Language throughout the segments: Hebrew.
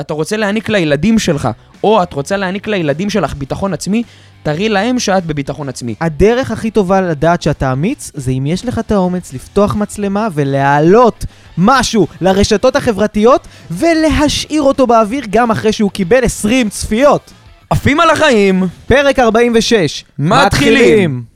אתה רוצה להעניק לילדים שלך, או את רוצה להעניק לילדים שלך ביטחון עצמי, תראי להם שאת בביטחון עצמי. הדרך הכי טובה לדעת שאתה אמיץ, זה אם יש לך את האומץ לפתוח מצלמה ולהעלות משהו לרשתות החברתיות ולהשאיר אותו באוויר גם אחרי שהוא קיבל 20 צפיות. עפים על החיים! פרק 46. מתחילים.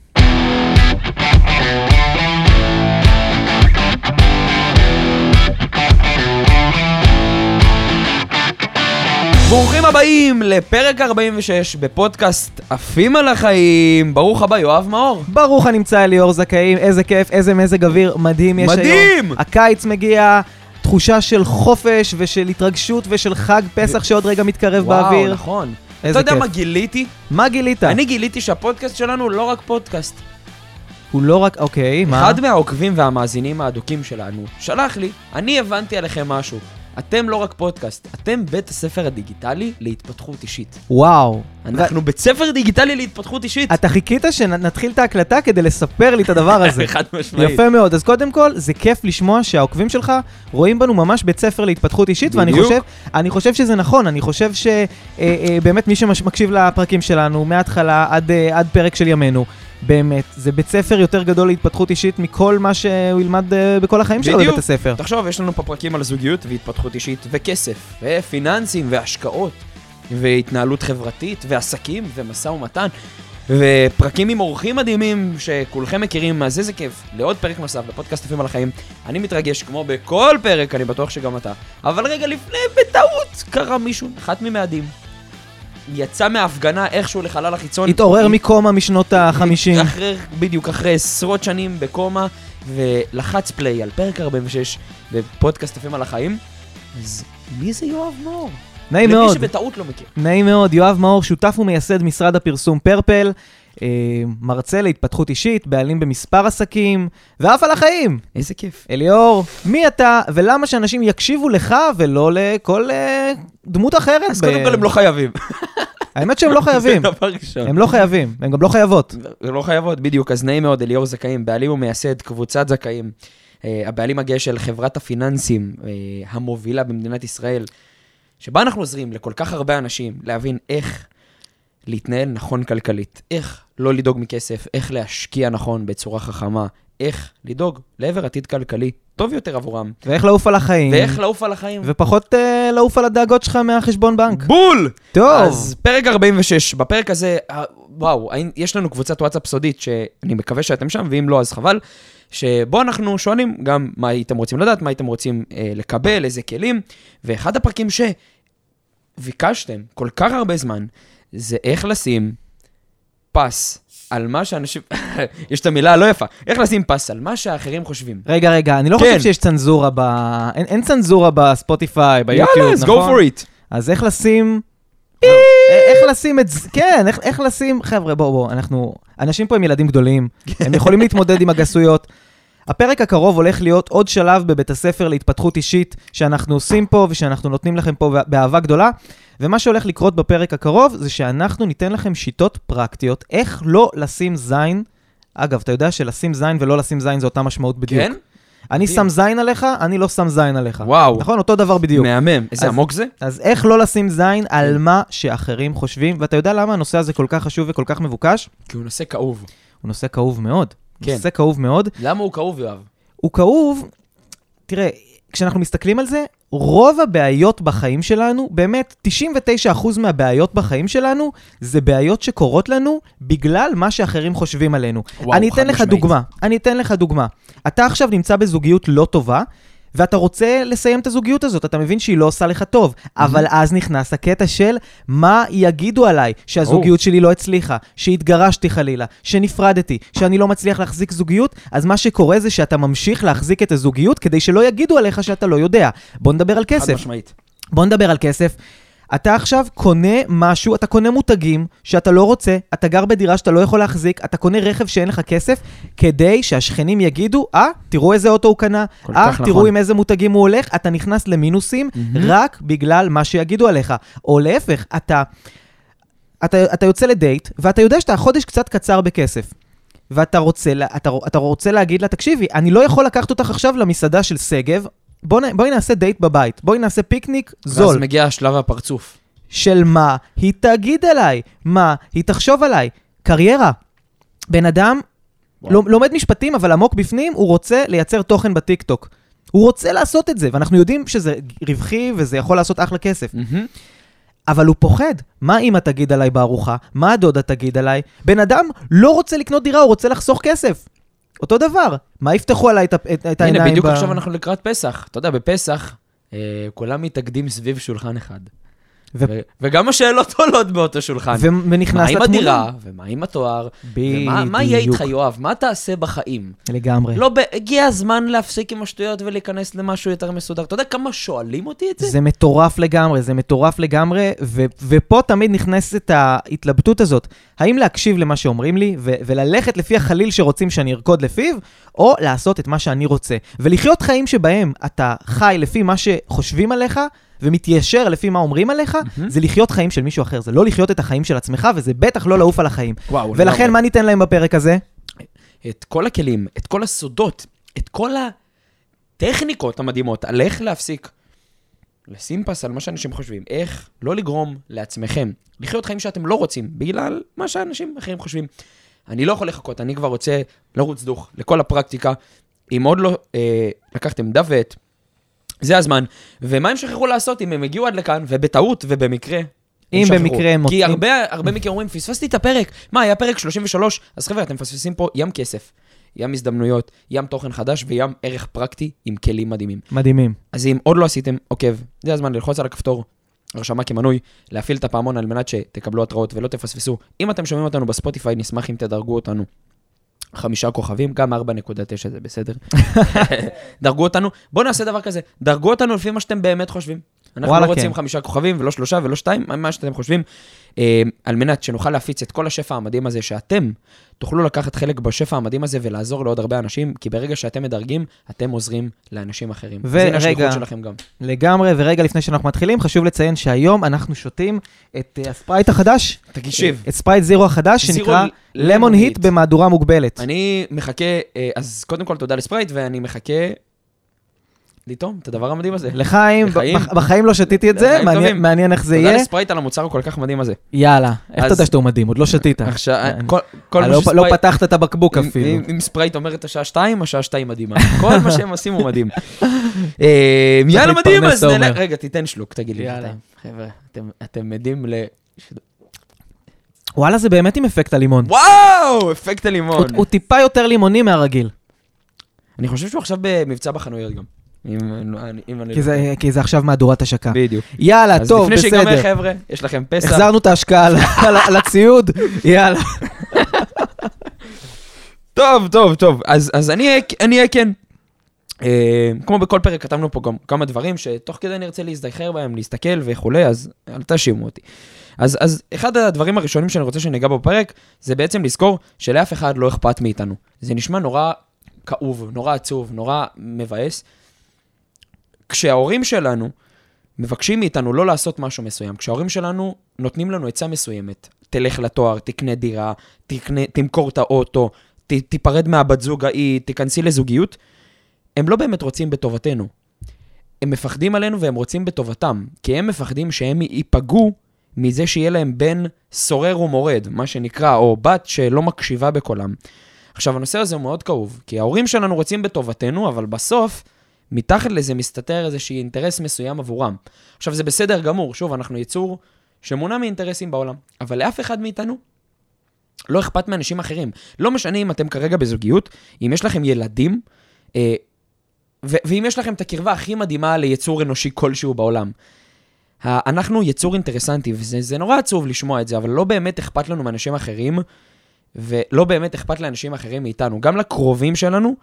ברוכים הבאים לפרק 46 בפודקאסט עפים על החיים. ברוך הבא, יואב מאור. ברוך הנמצא אליאור זכאים, איזה כיף, איזה מזג אוויר מדהים יש מדהים! היום. הקיץ מגיע, תחושה של חופש ושל התרגשות ושל חג פסח שעוד רגע מתקרב וואו, באוויר. נכון. אתה איזה יודע כיף. מה גיליתי? מה גילית? אני גיליתי שהפודקאסט שלנו הוא לא רק פודקאסט. הוא לא רק, אוקיי, מה? אחד מהעוקבים והמאזינים האדוקים שלנו שלח לי, אני הבנתי עליכם משהו. אתם לא רק פודקאסט, אתם בית הספר הדיגיטלי להתפתחות אישית. וואו. אנחנו בית ספר דיגיטלי להתפתחות אישית. אתה חיכית שנתחיל את ההקלטה כדי לספר לי את הדבר הזה. חד משמעית. יפה מאוד. אז קודם כל, זה כיף לשמוע שהעוקבים שלך רואים בנו ממש בית ספר להתפתחות אישית, ואני בדיוק. חושב, אני חושב שזה נכון, אני חושב שבאמת מי שמקשיב לפרקים שלנו, מההתחלה עד, אה, עד פרק של ימינו, באמת, זה בית ספר יותר גדול להתפתחות אישית מכל מה שהוא ילמד אה, בכל החיים שלו. בבית הספר. תחשוב, יש לנו פה פרקים על זוגיות והתפתחות אישית, וכסף, ופיננסים, והשקעות, והתנהלות חברתית, ועסקים, ומשא ומתן, ופרקים עם אורחים מדהימים שכולכם מכירים, אז איזה כיף. לעוד פרק נוסף בפודקאסט עפים על החיים. אני מתרגש כמו בכל פרק, אני בטוח שגם אתה. אבל רגע לפני, בטעות, קרה מישהו, אחת ממאדים. יצא מההפגנה איכשהו לחלל החיצון. התעורר מקומה משנות ה-50. אחרי, בדיוק, אחרי עשרות שנים בקומה, ולחץ פליי על פרק 46 בפודקאסט עפים על החיים. אז מי זה יואב מאור? נעים למי מאוד. שבטעות לא מכיר. נעים מאוד, יואב מאור, שותף ומייסד משרד הפרסום פרפל, אה, מרצה להתפתחות אישית, בעלים במספר עסקים, ואף על החיים. איזה כיף. אליאור, מי אתה, ולמה שאנשים יקשיבו לך ולא לכל אה, דמות אחרת? אז ב- קודם כל הם לא חייבים. האמת שהם לא חייבים. זה דבר ראשון. הם לא חייבים, הם גם לא חייבות. הם לא חייבות, בדיוק. אז נעים מאוד, אליאור זכאים, בעלים ומייסד קבוצת זכאים. אה, הבעלים הגאה של חברת הפיננסים אה, המובילה במדינת ישראל, שבה אנחנו עוזרים לכל כך הרבה אנשים להבין איך להתנהל נכון כלכלית, איך לא לדאוג מכסף, איך להשקיע נכון בצורה חכמה, איך לדאוג לעבר עתיד כלכלי טוב יותר עבורם, ואיך לעוף על החיים. ואיך לעוף על החיים. ופחות אה, לעוף על הדאגות שלך מהחשבון בנק. בול! טוב. אז פרק 46, בפרק הזה, אה, וואו, יש לנו קבוצת וואטסאפ סודית שאני מקווה שאתם שם, ואם לא אז חבל, שבו אנחנו שואלים גם מה הייתם רוצים לדעת, מה הייתם רוצים אה, לקבל, איזה כלים, ואחד הפרקים שביקשתם כל כך הרבה זמן, זה איך לשים פס על מה שאנשים, יש את המילה הלא יפה, איך לשים פס על מה שהאחרים חושבים. רגע, רגע, אני לא כן. חושב שיש צנזורה ב... אין, אין צנזורה בספוטיפיי, ביוטיוב, יאללה, אז go נכון? for it. אז איך לשים... אה, איך לשים את זה, כן, איך, איך לשים, חבר'ה, בואו, בואו, אנחנו, אנשים פה הם ילדים גדולים, הם יכולים להתמודד עם הגסויות. הפרק הקרוב הולך להיות עוד שלב בבית הספר להתפתחות אישית שאנחנו עושים פה ושאנחנו נותנים לכם פה באהבה גדולה. ומה שהולך לקרות בפרק הקרוב זה שאנחנו ניתן לכם שיטות פרקטיות איך לא לשים זין. אגב, אתה יודע שלשים זין ולא לשים זין זה אותה משמעות בדיוק. כן? אני. שם זין עליך, אני לא שם זין עליך. וואו. נכון? אותו דבר בדיוק. מהמם. איזה אז- עמוק זה? אז איך לא לשים זין כן. על מה שאחרים חושבים, ואתה יודע למה הנושא הזה כל כך חשוב וכל כך מבוקש? כי הוא נושא כאוב. הוא נושא כאוב מאוד. כן. נושא כאוב מאוד. למה הוא כאוב, יואב? הוא כאוב, תראה, כשאנחנו מסתכלים על זה, רוב הבעיות בחיים שלנו, באמת 99% מהבעיות בחיים שלנו, זה בעיות שקורות לנו בגלל מה שאחרים חושבים עלינו. וואו, אני אתן לך משמעית. דוגמה, אני אתן לך דוגמה. אתה עכשיו נמצא בזוגיות לא טובה, ואתה רוצה לסיים את הזוגיות הזאת, אתה מבין שהיא לא עושה לך טוב, אבל אז נכנס הקטע של מה יגידו עליי, שהזוגיות שלי לא הצליחה, שהתגרשתי חלילה, שנפרדתי, שאני לא מצליח להחזיק זוגיות, אז מה שקורה זה שאתה ממשיך להחזיק את הזוגיות כדי שלא יגידו עליך שאתה לא יודע. בוא נדבר על חד כסף. משמעית. בוא נדבר על כסף. אתה עכשיו קונה משהו, אתה קונה מותגים שאתה לא רוצה, אתה גר בדירה שאתה לא יכול להחזיק, אתה קונה רכב שאין לך כסף, כדי שהשכנים יגידו, אה, תראו איזה אוטו הוא קנה, אה, תראו נכון. עם איזה מותגים הוא הולך, אתה נכנס למינוסים רק בגלל מה שיגידו עליך. או להפך, אתה, אתה, אתה יוצא לדייט, ואתה יודע שאתה החודש קצת קצר בכסף. ואתה רוצה, אתה, אתה רוצה להגיד לה, תקשיבי, אני לא יכול לקחת אותך עכשיו למסעדה של שגב, בוא נ- בואי נעשה דייט בבית, בואי נעשה פיקניק ואז זול. מגיע שלב הפרצוף. של מה היא תגיד עליי, מה היא תחשוב עליי. קריירה. בן אדם וואו. לומד משפטים, אבל עמוק בפנים, הוא רוצה לייצר תוכן בטיקטוק. הוא רוצה לעשות את זה, ואנחנו יודעים שזה רווחי וזה יכול לעשות אחלה כסף. מהמם. אבל הוא פוחד. מה אמא תגיד עליי בארוחה? מה הדודה תגיד עליי? בן אדם לא רוצה לקנות דירה, הוא רוצה לחסוך כסף. אותו דבר. מה יפתחו עליי את, את, את העיניים? הנה, בדיוק ב- עכשיו אנחנו לקראת פסח. אתה יודע, בפסח, אה, כולם מתאגדים סביב שולחן אחד. ו- ו- וגם השאלות עולות באותו שולחן. ו- ונכנס מה עם לתמונה. הדירה, ומה עם התואר, ומה מה יהיה איתך, יואב? מה תעשה בחיים? לגמרי. לא, ב- הגיע הזמן להפסיק עם השטויות ולהיכנס למשהו יותר מסודר. אתה יודע כמה שואלים אותי את זה? זה מטורף לגמרי, זה מטורף לגמרי, ו- ופה תמיד נכנסת ההתלבטות הזאת. האם להקשיב למה שאומרים לי, ו- וללכת לפי החליל שרוצים שאני ארקוד לפיו, או לעשות את מה שאני רוצה. ולחיות חיים שבהם אתה חי לפי מה שחושבים עליך, ומתיישר לפי מה אומרים עליך, מהמם. זה לחיות חיים של מישהו אחר. זה לא לחיות את החיים של עצמך, וזה בטח לא לעוף על החיים. וואו, ולכן, לגמרי. מה ניתן להם בפרק הזה? את כל הכלים, את כל הסודות, את כל הטכניקות המדהימות על איך להפסיק לשים פס על מה שאנשים חושבים, איך לא לגרום לעצמכם לחיות חיים שאתם לא רוצים, בגלל מה שאנשים אחרים חושבים. אני לא יכול לחכות, אני כבר רוצה לרוץ דוך לכל הפרקטיקה. אם עוד לא אה, לקחתם דף ועט, זה הזמן. ומה הם שכחו לעשות אם הם הגיעו עד לכאן, ובטעות ובמקרה, אם. במקרה הם כי מוצאים- הרבה, הרבה מכם אומרים, פספסתי את הפרק. מה, היה פרק 33? אז חבר'ה, אתם מפספסים פה ים כסף, ים הזדמנויות, ים תוכן חדש וים ערך פרקטי עם כלים מדהימים. מדהימים. אז אם עוד לא עשיתם עוקב, זה הזמן ללחוץ על הכפתור, הרשמה כמנוי, להפעיל את הפעמון על מנת שתקבלו התראות ולא תפספסו. אם אתם שומעים אותנו בספוטיפיי, נשמח אם תדרגו אותנו. חמישה כוכבים, גם 4.9 זה בסדר. דרגו אותנו. בואו נעשה דבר כזה, דרגו אותנו לפי מה שאתם באמת חושבים. אנחנו לא רוצים כן. חמישה כוכבים ולא שלושה ולא שתיים, מה שאתם חושבים, אה, על מנת שנוכל להפיץ את כל השפע המדהים הזה, שאתם תוכלו לקחת חלק בשפע המדהים הזה ולעזור לעוד הרבה אנשים, כי ברגע שאתם מדרגים, אתם עוזרים לאנשים אחרים. אז הנה ורגע, השליחות שלכם גם. לגמרי, ורגע לפני שאנחנו מתחילים, חשוב לציין שהיום אנחנו שותים את אה, הספרייט החדש. תקשיב, את ספרייט זירו החדש, זירו שנקרא למון היט. במהדורה מוגבלת. אני מחכה, אה, אז קודם כל תודה לספרייט, ואני מחכה לטעום את הדבר המדהים הזה. לחיים, לחיים. בח- בחיים לא שתיתי את זה, מעניין- איך זה תודה יהיה. לספרייט על המוצר הכל כך מדהים הזה. יאללה, איך אז- אתה יודע שאתה מדהים? עוד לא שתית. עכשיו, כל- כל אה, מה לא- שספרייט... לא פתחת את הבקבוק אפילו. אם- אם ספרייט אומרת השעה שתיים, השעה שתיים מדהימה. כל מה שהם עושים הוא מדהים. אה, יאללה, מדהים, אז נלך... אומר. רגע, תיתן שלוק, תגיד לי. יאללה. חבר'ה, אתם- אתם עדים ל... וואלה, זה באמת עם אפקט הלימון. וואו, אפקט הלימון. הוא- הוא טיפה יותר לימוני מהרגיל. אני חושב שהוא עכשיו במבצע בחנויות גם. אם אם אני... כי לא זה- טועה. כי זה עכשיו מהדורת השקה. בדיוק. יאללה, אז טוב, לפני שיגמר, בסדר. חבר'ה, יש לכם פסח. החזרנו את ההשקעה על- הציוד, יאללה. טוב, טוב, טוב. אז, אז אני אהיה- אני כן. אה, כמו בכל פרק כתבנו פה גם כמה דברים שתוך כדי נרצה להזדכר בהם, להסתכל וכולי, אז אל תאשימו אותי. אז, אז אחד הדברים הראשונים שאני רוצה שניגע בפרק, זה בעצם לזכור שלאף אחד לא אכפת מאיתנו. זה נשמע נורא כאוב, נורא עצוב, נורא מבאס. כשההורים שלנו מבקשים מאיתנו לא לעשות משהו מסוים, כשההורים שלנו נותנים לנו עצה מסוימת, תלך לתואר, תקנה דירה, תקנה, תמכור את האוטו, ת, תיפרד מהבת זוג ההיא, תיכנסי לזוגיות, הם לא באמת רוצים בטובתנו. הם מפחדים עלינו והם רוצים בטובתם, כי הם מפחדים שהם ייפגעו מזה שיהיה להם בן סורר ומורד, מה שנקרא, או בת שלא מקשיבה בקולם. עכשיו, הנושא הזה הוא מאוד כאוב, כי ההורים שלנו רוצים בטובתנו, אבל בסוף, מתחת לזה מסתתר איזשהו אינטרס מסוים עבורם. עכשיו, זה בסדר גמור, שוב, אנחנו יצור שמונע מאינטרסים בעולם, אבל לאף אחד מאיתנו לא אכפת מאנשים אחרים. לא משנה אם אתם כרגע בזוגיות, אם יש לכם ילדים, אה, ו- ואם יש לכם את הקרבה הכי מדהימה ליצור אנושי כלשהו בעולם. אנחנו יצור אינטרסנטי, וזה זה נורא עצוב לשמוע את זה, אבל לא באמת אכפת לנו מאנשים אחרים, ולא באמת אכפת לאנשים אחרים מאיתנו. גם לקרובים שלנו,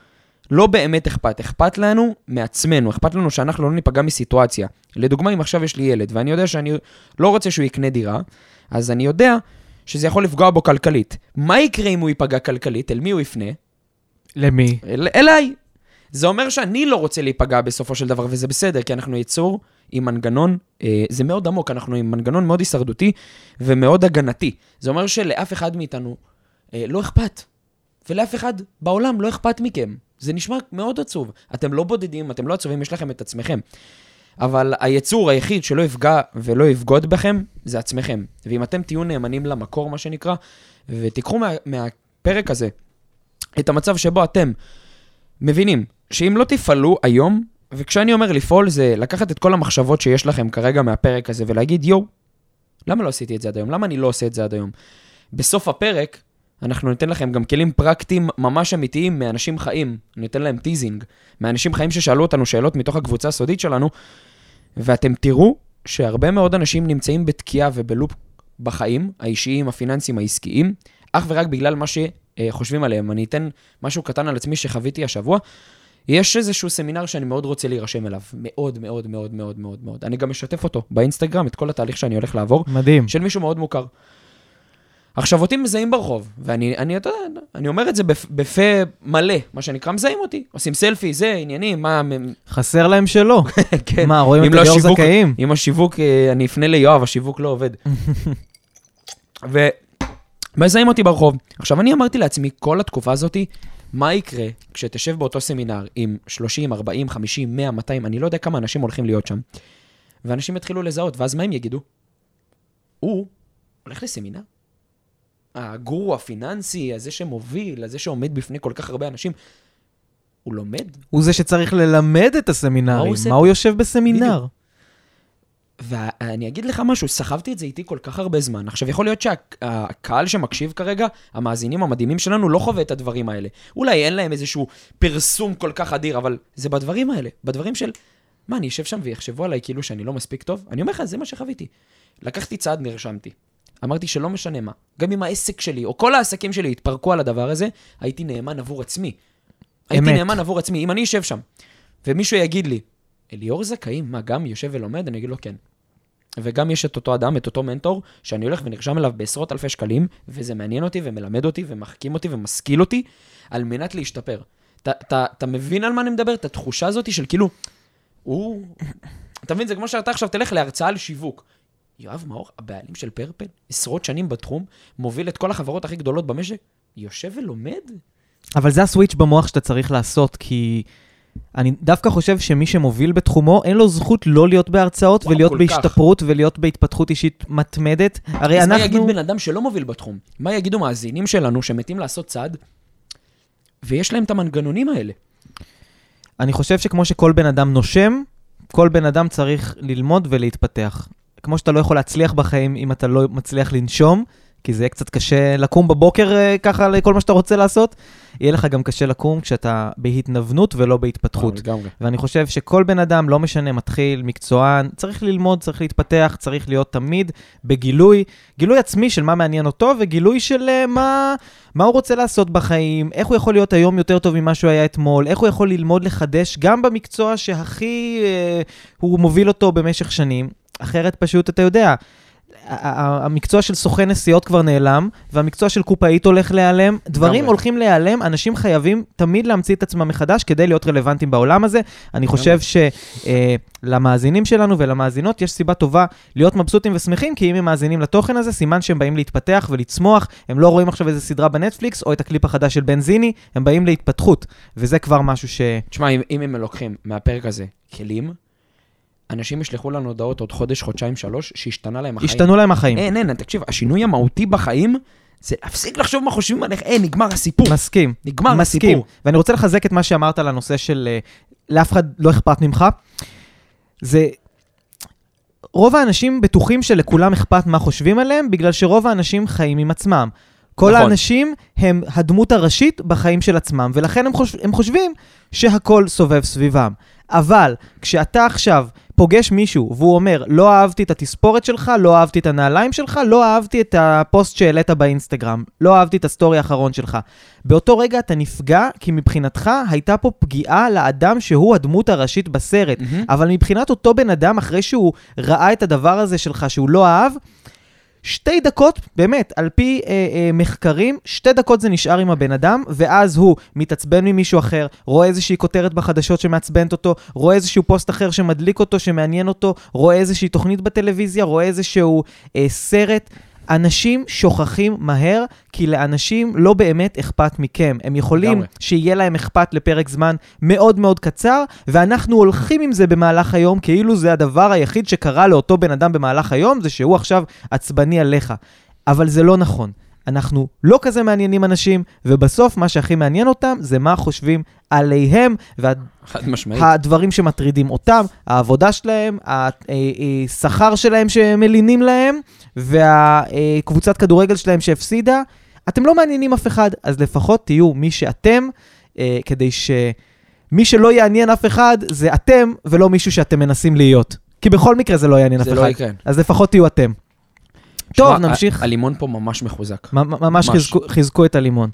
לא באמת אכפת. אכפת לנו מעצמנו, אכפת לנו שאנחנו לא ניפגע מסיטואציה. לדוגמה, אם עכשיו יש לי ילד, ואני יודע שאני לא רוצה שהוא יקנה דירה, אז אני יודע שזה יכול לפגוע בו כלכלית. מה יקרה אם הוא ייפגע כלכלית? אל מי הוא יפנה? למי? אל, אליי. זה אומר שאני לא רוצה להיפגע בסופו של דבר, וזה בסדר, כי אנחנו יצור עם מנגנון, אה, זה מאוד עמוק, אנחנו עם מנגנון מאוד הישרדותי ומאוד הגנתי. זה אומר שלאף אחד מאיתנו אה, לא אכפת, ולאף אחד בעולם לא אכפת מכם. זה נשמע מאוד עצוב. אתם לא בודדים, אתם לא עצובים, יש לכם את עצמכם. אבל היצור היחיד שלא יפגע ולא יבגוד בכם, זה עצמכם. ואם אתם תהיו נאמנים למקור, מה שנקרא, ותיקחו מה, מהפרק הזה את המצב שבו אתם מבינים שאם לא תפעלו היום, וכשאני אומר לפעול זה לקחת את כל המחשבות שיש לכם כרגע מהפרק הזה ולהגיד, יואו, למה לא עשיתי את זה עד היום? למה אני לא עושה את זה עד היום? בסוף הפרק, אנחנו ניתן לכם גם כלים פרקטיים ממש אמיתיים מאנשים חיים. ניתן להם teasing. מאנשים חיים ששאלו אותנו שאלות מתוך הקבוצה הסודית שלנו, ואתם תראו שהרבה מאוד אנשים נמצאים בתקיעה ובלופ בחיים, האישיים, הפיננסיים, העסקיים, אך ורק בגלל מה שחושבים עליהם. אני אתן משהו קטן על עצמי שחוויתי השבוע. יש איזשהו סמינר שאני מאוד רוצה להירשם אליו. מאוד, מאוד, מאוד, מאוד, מאוד, מאוד. אני גם משתף אותו באינסטגרם, את כל התהליך שאני הולך לעבור, מדהים. של מישהו מאוד מוכר. עכשיו, אותי מזהים ברחוב, ואני, אני, אתה יודע, אני אומר את זה בפ- בפה מלא, מה שנקרא, מזהים אותי. עושים סלפי, זה, עניינים, מה... חסר להם שלא. כן. מה, רואים את לא זכאים? אם השיווק, אה, אני אפנה ליואב, השיווק לא עובד. ומזהים אותי ברחוב. עכשיו, אני אמרתי לעצמי, כל התקופה הזאתי, מה יקרה כשתשב באותו סמינר עם 30, 40, 50, 100, 200, אני לא יודע כמה אנשים הולכים להיות שם, ואנשים יתחילו לזהות, ואז מה הם יגידו? הוא הולך לסמינר? הגורו הפיננסי, הזה שמוביל, הזה שעומד בפני כל כך הרבה אנשים, הוא לומד? הוא זה שצריך ללמד את מה הסמינרים. הוא עושה? מה הוא יושב בסמינר? בדיוק. ואני אגיד לך משהו, סחבתי את זה איתי כל כך הרבה זמן. עכשיו, יכול להיות שהקהל שמקשיב כרגע, המאזינים המדהימים שלנו, לא חווה את הדברים האלה. אולי אין להם איזשהו פרסום כל כך אדיר, אבל זה בדברים האלה, בדברים של, מה, אני אשב שם ויחשבו עליי כאילו שאני לא מספיק טוב? אני אומר לך, זה מה שחוויתי. לקחתי צעד, נרשמתי. אמרתי שלא משנה מה, גם אם העסק שלי, או כל העסקים שלי יתפרקו על הדבר הזה, הייתי נאמן עבור עצמי. הייתי אמת. נאמן עבור עצמי. אם אני אשב שם, ומישהו יגיד לי, אליאור זכאים, מה, גם יושב ולומד? אני אגיד לו, כן. וגם יש את אותו אדם, את אותו מנטור, שאני הולך ונרשם אליו בעשרות אלפי שקלים, וזה מעניין אותי ומלמד אותי ומחכים אותי ומשכיל אותי, על מנת להשתפר. אתה מבין על מה אני מדבר? את התחושה הזאת של כאילו, הוא... אתה מבין, זה כמו שאתה עכשיו תלך להרצאה על שיווק. יואב מאור, הבעלים של פרפל, עשרות שנים בתחום, מוביל את כל החברות הכי גדולות במשק, יושב ולומד? אבל זה הסוויץ' במוח שאתה צריך לעשות, כי אני דווקא חושב שמי שמוביל בתחומו, אין לו זכות לא להיות בהרצאות וואו, ולהיות כל כך. בהשתפרות ולהיות בהתפתחות אישית מתמדת. הרי אז מה אנחנו... יגיד בן אדם שלא מוביל בתחום? מה יגידו מאזינים שלנו שמתים לעשות צעד, ויש להם את המנגנונים האלה? אני חושב שכמו שכל בן אדם נושם, כל בן אדם צריך ללמוד ולהתפתח. כמו שאתה לא יכול להצליח בחיים אם אתה לא מצליח לנשום, כי זה יהיה קצת קשה לקום בבוקר אה, ככה לכל מה שאתה רוצה לעשות, יהיה לך גם קשה לקום כשאתה בהתנוונות ולא בהתפתחות. לגמרי. ואני חושב שכל בן אדם, לא משנה, מתחיל, מקצוען, צריך ללמוד, צריך להתפתח, צריך להיות תמיד בגילוי, גילוי עצמי של מה מעניין אותו, וגילוי של uh, מה, מה הוא רוצה לעשות בחיים, איך הוא יכול להיות היום יותר טוב ממה שהוא היה אתמול, איך הוא יכול ללמוד לחדש גם במקצוע שהכי uh, הוא מוביל אותו במשך שנים. אחרת פשוט, אתה יודע, המקצוע של סוכן נסיעות כבר נעלם, והמקצוע של קופאית הולך להיעלם. דברים. הולכים להיעלם, אנשים חייבים תמיד להמציא את עצמם מחדש כדי להיות רלוונטיים בעולם הזה. אני חושב שלמאזינים שלנו ולמאזינות יש סיבה טובה להיות מבסוטים ושמחים, כי אם הם מאזינים לתוכן הזה, סימן שהם באים להתפתח ולצמוח, הם לא רואים עכשיו איזה סדרה בנטפליקס או את הקליפ החדש של בנזיני, הם באים להתפתחות, וזה כבר משהו ש... תשמע, אם הם לוקחים מהפרק הזה כלים, אנשים ישלחו לנו הודעות עוד חודש, חודשיים, שלוש, שהשתנה להם החיים. השתנו להם החיים. אין, אין, תקשיב, השינוי המהותי בחיים זה להפסיק לחשוב מה חושבים עליך, אין, נגמר הסיפור. מסכים. נגמר מסכים. הסיפור. ואני רוצה לחזק את מה שאמרת על הנושא של אה, לאף אחד לא אכפת ממך. זה... רוב האנשים בטוחים שלכולם אכפת מה חושבים עליהם, בגלל שרוב האנשים חיים עם עצמם. כל נכון. האנשים הם הדמות הראשית בחיים של עצמם, ולכן הם, חושב, הם חושבים שהכל סובב סביבם. אבל כשאתה עכשיו פוגש מישהו והוא אומר, לא אהבתי את התספורת שלך, לא אהבתי את הנעליים שלך, לא אהבתי את הפוסט שהעלית באינסטגרם, לא אהבתי את הסטורי האחרון שלך. באותו רגע אתה נפגע, כי מבחינתך הייתה פה פגיעה לאדם שהוא הדמות הראשית בסרט. מהמם. אבל מבחינת אותו בן אדם, אחרי שהוא ראה את הדבר הזה שלך שהוא לא אהב, שתי דקות, באמת, על פי אה, אה, מחקרים, שתי דקות זה נשאר עם הבן אדם, ואז הוא מתעצבן ממישהו אחר, רואה איזושהי כותרת בחדשות שמעצבנת אותו, רואה איזשהו פוסט אחר שמדליק אותו, שמעניין אותו, רואה איזושהי תוכנית בטלוויזיה, רואה איזשהו אה, סרט. אנשים שוכחים מהר, כי לאנשים לא באמת אכפת מכם. הם יכולים לגמרי. שיהיה להם אכפת לפרק זמן מאוד מאוד קצר, ואנחנו הולכים עם זה במהלך היום, כאילו זה הדבר היחיד שקרה לאותו בן אדם במהלך היום, זה שהוא עכשיו עצבני עליך. אבל זה לא נכון. אנחנו לא כזה מעניינים אנשים, ובסוף מה שהכי מעניין אותם זה מה חושבים עליהם, וה... חד משמעית. הדברים שמטרידים אותם, העבודה שלהם, השכר שלהם שמלינים להם, והקבוצת כדורגל שלהם שהפסידה. אתם לא מעניינים אף אחד, אז לפחות תהיו מי שאתם, אה, כדי שמי שלא יעניין אף אחד זה אתם, ולא מישהו שאתם מנסים להיות. כי בכל מקרה זה לא יעניין אף זה אחד. לא יקרה. אז לפחות תהיו אתם. טוב, נמשיך. הלימון פה ממש מחוזק. ממש ממש. חיזקו, חיזקו את הלימון.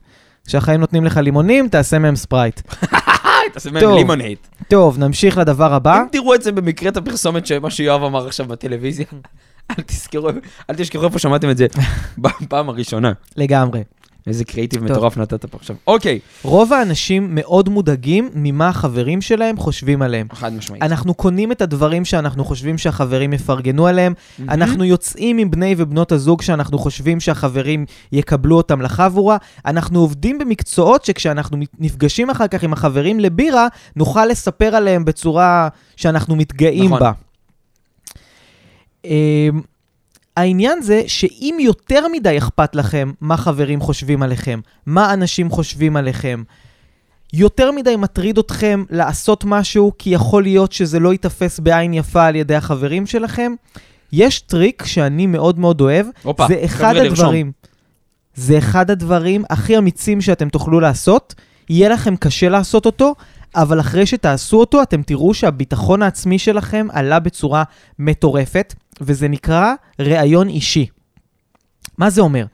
כשהחיים נותנים לך לימונים, תעשה מהם ספרייט. תעשה מהם טוב. לימונייד. טוב, נמשיך לדבר הבא. אם תראו את זה במקרה, את הפרסומת שמה שיואב אמר עכשיו בטלוויזיה, אל תזכרו, אל תשכחו איפה שמעתם את זה בפעם הראשונה. לגמרי. איזה קריאיטיב. מטורף נתת פה עכשיו. אוקיי. רוב האנשים מאוד מודאגים ממה החברים שלהם חושבים עליהם. חד משמעית. אנחנו קונים את הדברים שאנחנו חושבים שהחברים יפרגנו עליהם, מהמם. אנחנו יוצאים עם בני ובנות הזוג שאנחנו חושבים שהחברים יקבלו אותם לחבורה, אנחנו עובדים במקצועות שכשאנחנו נפגשים אחר כך עם החברים לבירה, נוכל לספר עליהם בצורה שאנחנו מתגאים נכון. בה. אמ, העניין זה שאם יותר מדי אכפת לכם מה חברים חושבים עליכם, מה אנשים חושבים עליכם, יותר מדי מטריד אתכם לעשות משהו, כי יכול להיות שזה לא ייתפס בעין יפה על ידי החברים שלכם, יש טריק שאני מאוד מאוד אוהב, הופה, זה אחד חבר'ה, לרשום. הדברים, זה אחד הדברים הכי אמיצים שאתם תוכלו לעשות, יהיה לכם קשה לעשות אותו, אבל אחרי שתעשו אותו, אתם תראו שהביטחון העצמי שלכם עלה בצורה מטורפת, וזה נקרא ראיון אישי. מה זה אומר?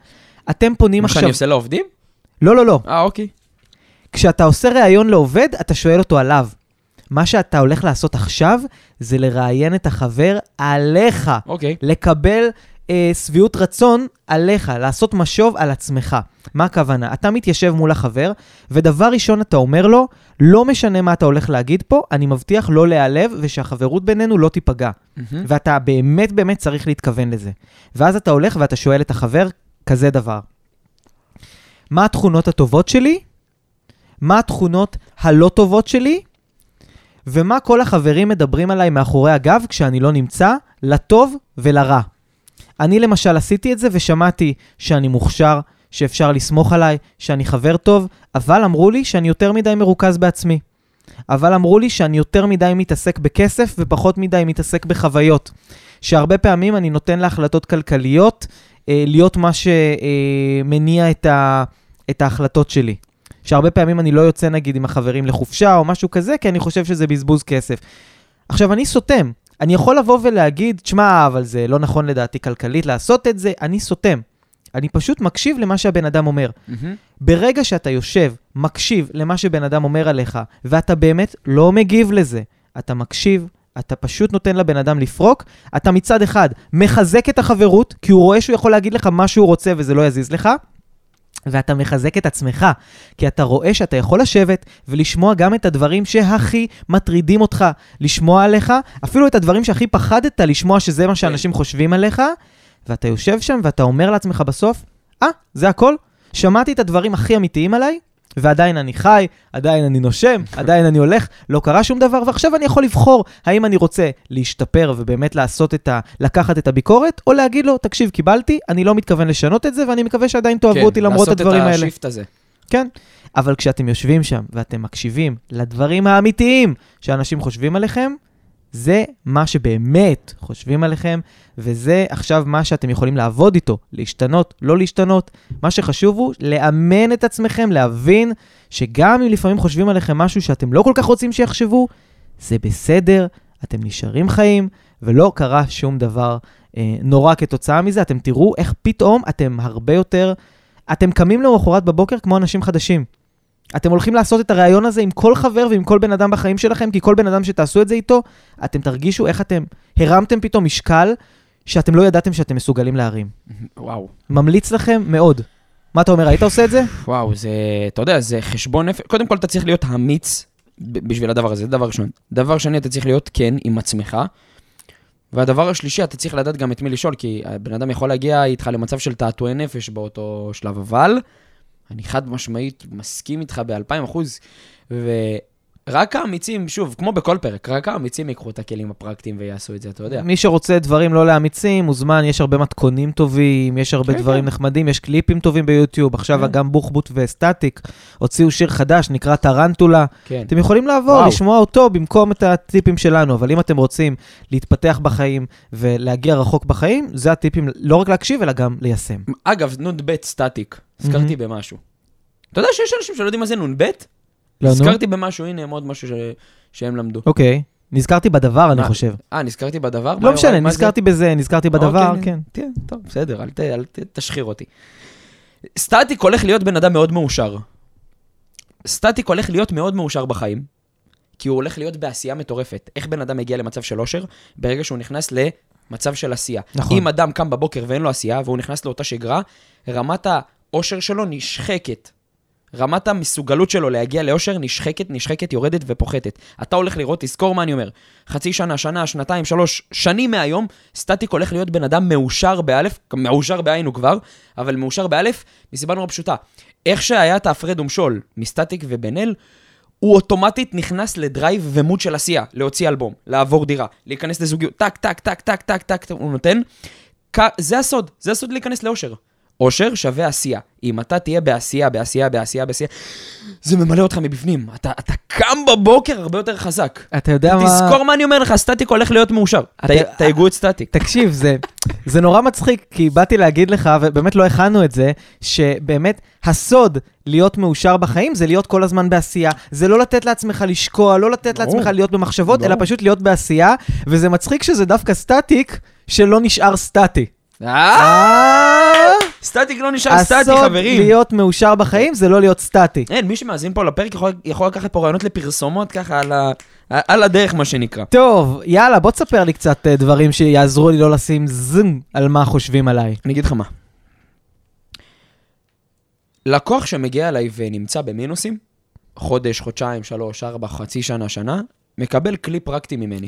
אתם פונים מה עכשיו... שאני עושה לעובדים? לא, לא, לא. אה, אוקיי. כשאתה עושה ראיון לעובד, אתה שואל אותו עליו. מה שאתה הולך לעשות עכשיו, זה לראיין את החבר עליך. אוקיי. לקבל אה, שביעות רצון עליך, לעשות משוב על עצמך. מה הכוונה? אתה מתיישב מול החבר, ודבר ראשון אתה אומר לו, לא משנה מה אתה הולך להגיד פה, אני מבטיח לא להיעלב ושהחברות בינינו לא תיפגע. מהמם. ואתה באמת באמת צריך להתכוון לזה. ואז אתה הולך ואתה שואל את החבר כזה דבר. מה התכונות הטובות שלי? מה התכונות הלא טובות שלי? ומה כל החברים מדברים עליי מאחורי הגב כשאני לא נמצא, לטוב ולרע. אני למשל עשיתי את זה ושמעתי שאני מוכשר, שאפשר לסמוך עליי, שאני חבר טוב, אבל אמרו לי שאני יותר מדי מרוכז בעצמי. אבל אמרו לי שאני יותר מדי מתעסק בכסף ופחות מדי מתעסק בחוויות. שהרבה פעמים אני נותן להחלטות כלכליות אה, להיות מה שמניע את, ה, את ההחלטות שלי. שהרבה פעמים אני לא יוצא נגיד עם החברים לחופשה או משהו כזה, כי אני חושב שזה בזבוז כסף. עכשיו, אני סותם. אני יכול לבוא ולהגיד, תשמע, אבל זה לא נכון לדעתי כלכלית לעשות את זה, אני סותם. אני פשוט מקשיב למה שהבן אדם אומר. מהמם. ברגע שאתה יושב, מקשיב למה שבן אדם אומר עליך, ואתה באמת לא מגיב לזה, אתה מקשיב, אתה פשוט נותן לבן אדם לפרוק, אתה מצד אחד מחזק את החברות, כי הוא רואה שהוא יכול להגיד לך מה שהוא רוצה וזה לא יזיז לך, ואתה מחזק את עצמך, כי אתה רואה שאתה יכול לשבת ולשמוע גם את הדברים שהכי מטרידים אותך לשמוע עליך, אפילו את הדברים שהכי פחדת לשמוע שזה מה שאנשים חושבים עליך, ואתה יושב שם ואתה אומר לעצמך בסוף, אה, זה הכל? שמעתי את הדברים הכי אמיתיים עליי, ועדיין אני חי, עדיין אני נושם, עדיין אני הולך, לא קרה שום דבר, ועכשיו אני יכול לבחור האם אני רוצה להשתפר ובאמת לעשות את ה... לקחת את הביקורת, או להגיד לו, תקשיב, קיבלתי, אני לא מתכוון לשנות את זה, ואני מקווה שעדיין תאהבו כן, אותי למרות הדברים לעשות האלה. את השיפט הזה. כן. אבל כשאתם יושבים שם ואתם מקשיבים לדברים האמיתיים שאנשים חושבים עליכם, זה מה שבאמת חושבים עליכם, וזה עכשיו מה שאתם יכולים לעבוד איתו, להשתנות, לא להשתנות. מה שחשוב הוא לאמן את עצמכם, להבין שגם אם לפעמים חושבים עליכם משהו שאתם לא כל כך רוצים שיחשבו, זה בסדר, אתם נשארים חיים, ולא קרה שום דבר אה, נורא כתוצאה מזה. אתם תראו איך פתאום אתם הרבה יותר... אתם קמים למחרת בבוקר כמו אנשים חדשים. אתם הולכים לעשות את הראיון הזה עם כל חבר ועם כל בן אדם בחיים שלכם, כי כל בן אדם שתעשו את זה איתו, אתם תרגישו איך אתם הרמתם פתאום משקל שאתם לא ידעתם שאתם מסוגלים להרים. וואו. ממליץ לכם מאוד. מה אתה אומר, היית עושה את זה? וואו, זה, אתה יודע, זה חשבון נפש. קודם כל, אתה צריך להיות אמיץ בשביל הדבר הזה, זה דבר ראשון. דבר שני, אתה צריך להיות כן עם עצמך, והדבר השלישי, אתה צריך לדעת גם את מי לשאול, כי הבן אדם יכול להגיע איתך למצב של תעתועי נפש באותו שלב, אבל אני חד משמעית מסכים איתך באלפיים אחוז, ורק האמיצים, שוב, כמו בכל פרק, רק האמיצים ייקחו את הכלים הפרקטיים ויעשו את זה, אתה יודע. מי שרוצה דברים לא לאמיצים, מוזמן, יש הרבה מתכונים טובים, יש הרבה כן, דברים כן. נחמדים, יש קליפים טובים ביוטיוב. עכשיו כן. גם בוחבוט וסטטיק הוציאו שיר חדש, נקרא טרנטולה. כן. אתם יכולים לעבור, וואו. לשמוע אותו במקום את הטיפים שלנו, אבל אם אתם רוצים להתפתח בחיים ולהגיע רחוק בחיים, זה הטיפים לא רק להקשיב, אלא גם ליישם. אגב, נ"ב סטטיק, הזכרתי במשהו. אתה יודע שיש אנשים שלא יודעים מה זה נ"ב? לא, נו. הזכרתי במשהו, הנה עוד משהו ש... שהם למדו. אוקיי. נזכרתי בדבר, אני? חושב. אה, נזכרתי בדבר? לא משנה? נזכרתי בזה, נזכרתי בדבר, אוקיי, כן. כן, טוב, בסדר, אל, ת, אל ת, תשחיר אותי. סטטיק הולך להיות בן אדם מאוד מאושר. סטטיק הולך להיות מאוד מאושר בחיים, כי הוא הולך להיות בעשייה מטורפת. איך בן אדם מגיע למצב של אושר? ברגע שהוא נכנס למצב של עשייה. נכון. אם אדם קם בבוקר ואין לו עשייה, והוא נכנס לאותה שגרה, רמת האושר שלו נשחקת. רמת המסוגלות שלו להגיע לאושר נשחקת, נשחקת, יורדת ופוחתת. אתה הולך לראות, תזכור מה אני אומר. חצי שנה, שנה, שנתיים, שלוש, שנים מהיום, סטטיק הולך להיות בן אדם מאושר באלף, מאושר בעין הוא כבר, אבל מאושר באלף, מסיבה נורא פשוטה. איך שהיה את ההפרד ומשול מסטטיק ובן אל, הוא אוטומטית נכנס ל drive ו mode של עשייה, להוציא אלבום, לעבור דירה, להיכנס לזוגיות, טק, טק, טק, טק, טק, טק, הוא נותן. זה הסוד, זה הסוד להיכנס לאושר. אושר שווה עשייה. אם אתה תהיה בעשייה, בעשייה, בעשייה, בעשייה, זה ממלא אותך מבפנים. אתה, אתה קם בבוקר הרבה יותר חזק. אתה יודע מה... תזכור מה אני אומר לך, סטטיק הולך להיות מאושר. אתה- ת- תייגו את סטטיק. תקשיב, זה, זה נורא מצחיק, כי באתי להגיד לך, ובאמת לא הכנו את זה, שבאמת הסוד להיות מאושר בחיים זה להיות כל הזמן בעשייה. זה לא לתת לעצמך לשקוע, לא לתת ברור. לעצמך להיות במחשבות, ברור. אלא פשוט להיות בעשייה, וזה מצחיק שזה דווקא סטטיק שלא נשאר סטטי. אה, סטטיק לא נשאר סטטי, הסוד חברים. להיות מאושר בחיים זה לא להיות סטטי. אין, מי שמאזין פה לפרק יכול, יכול לקחת פה רעיונות לפרסומות ככה על, ה, על הדרך, מה שנקרא. טוב, יאללה, בוא תספר לי קצת אה, דברים שיעזרו לי לא לשים זום על מה חושבים עליי. אני אגיד לך מה. לקוח שמגיע אליי ונמצא במינוסים, חודש, חודשיים, שלוש, ארבע, חצי שנה, שנה, מקבל כלי פרקטי ממני.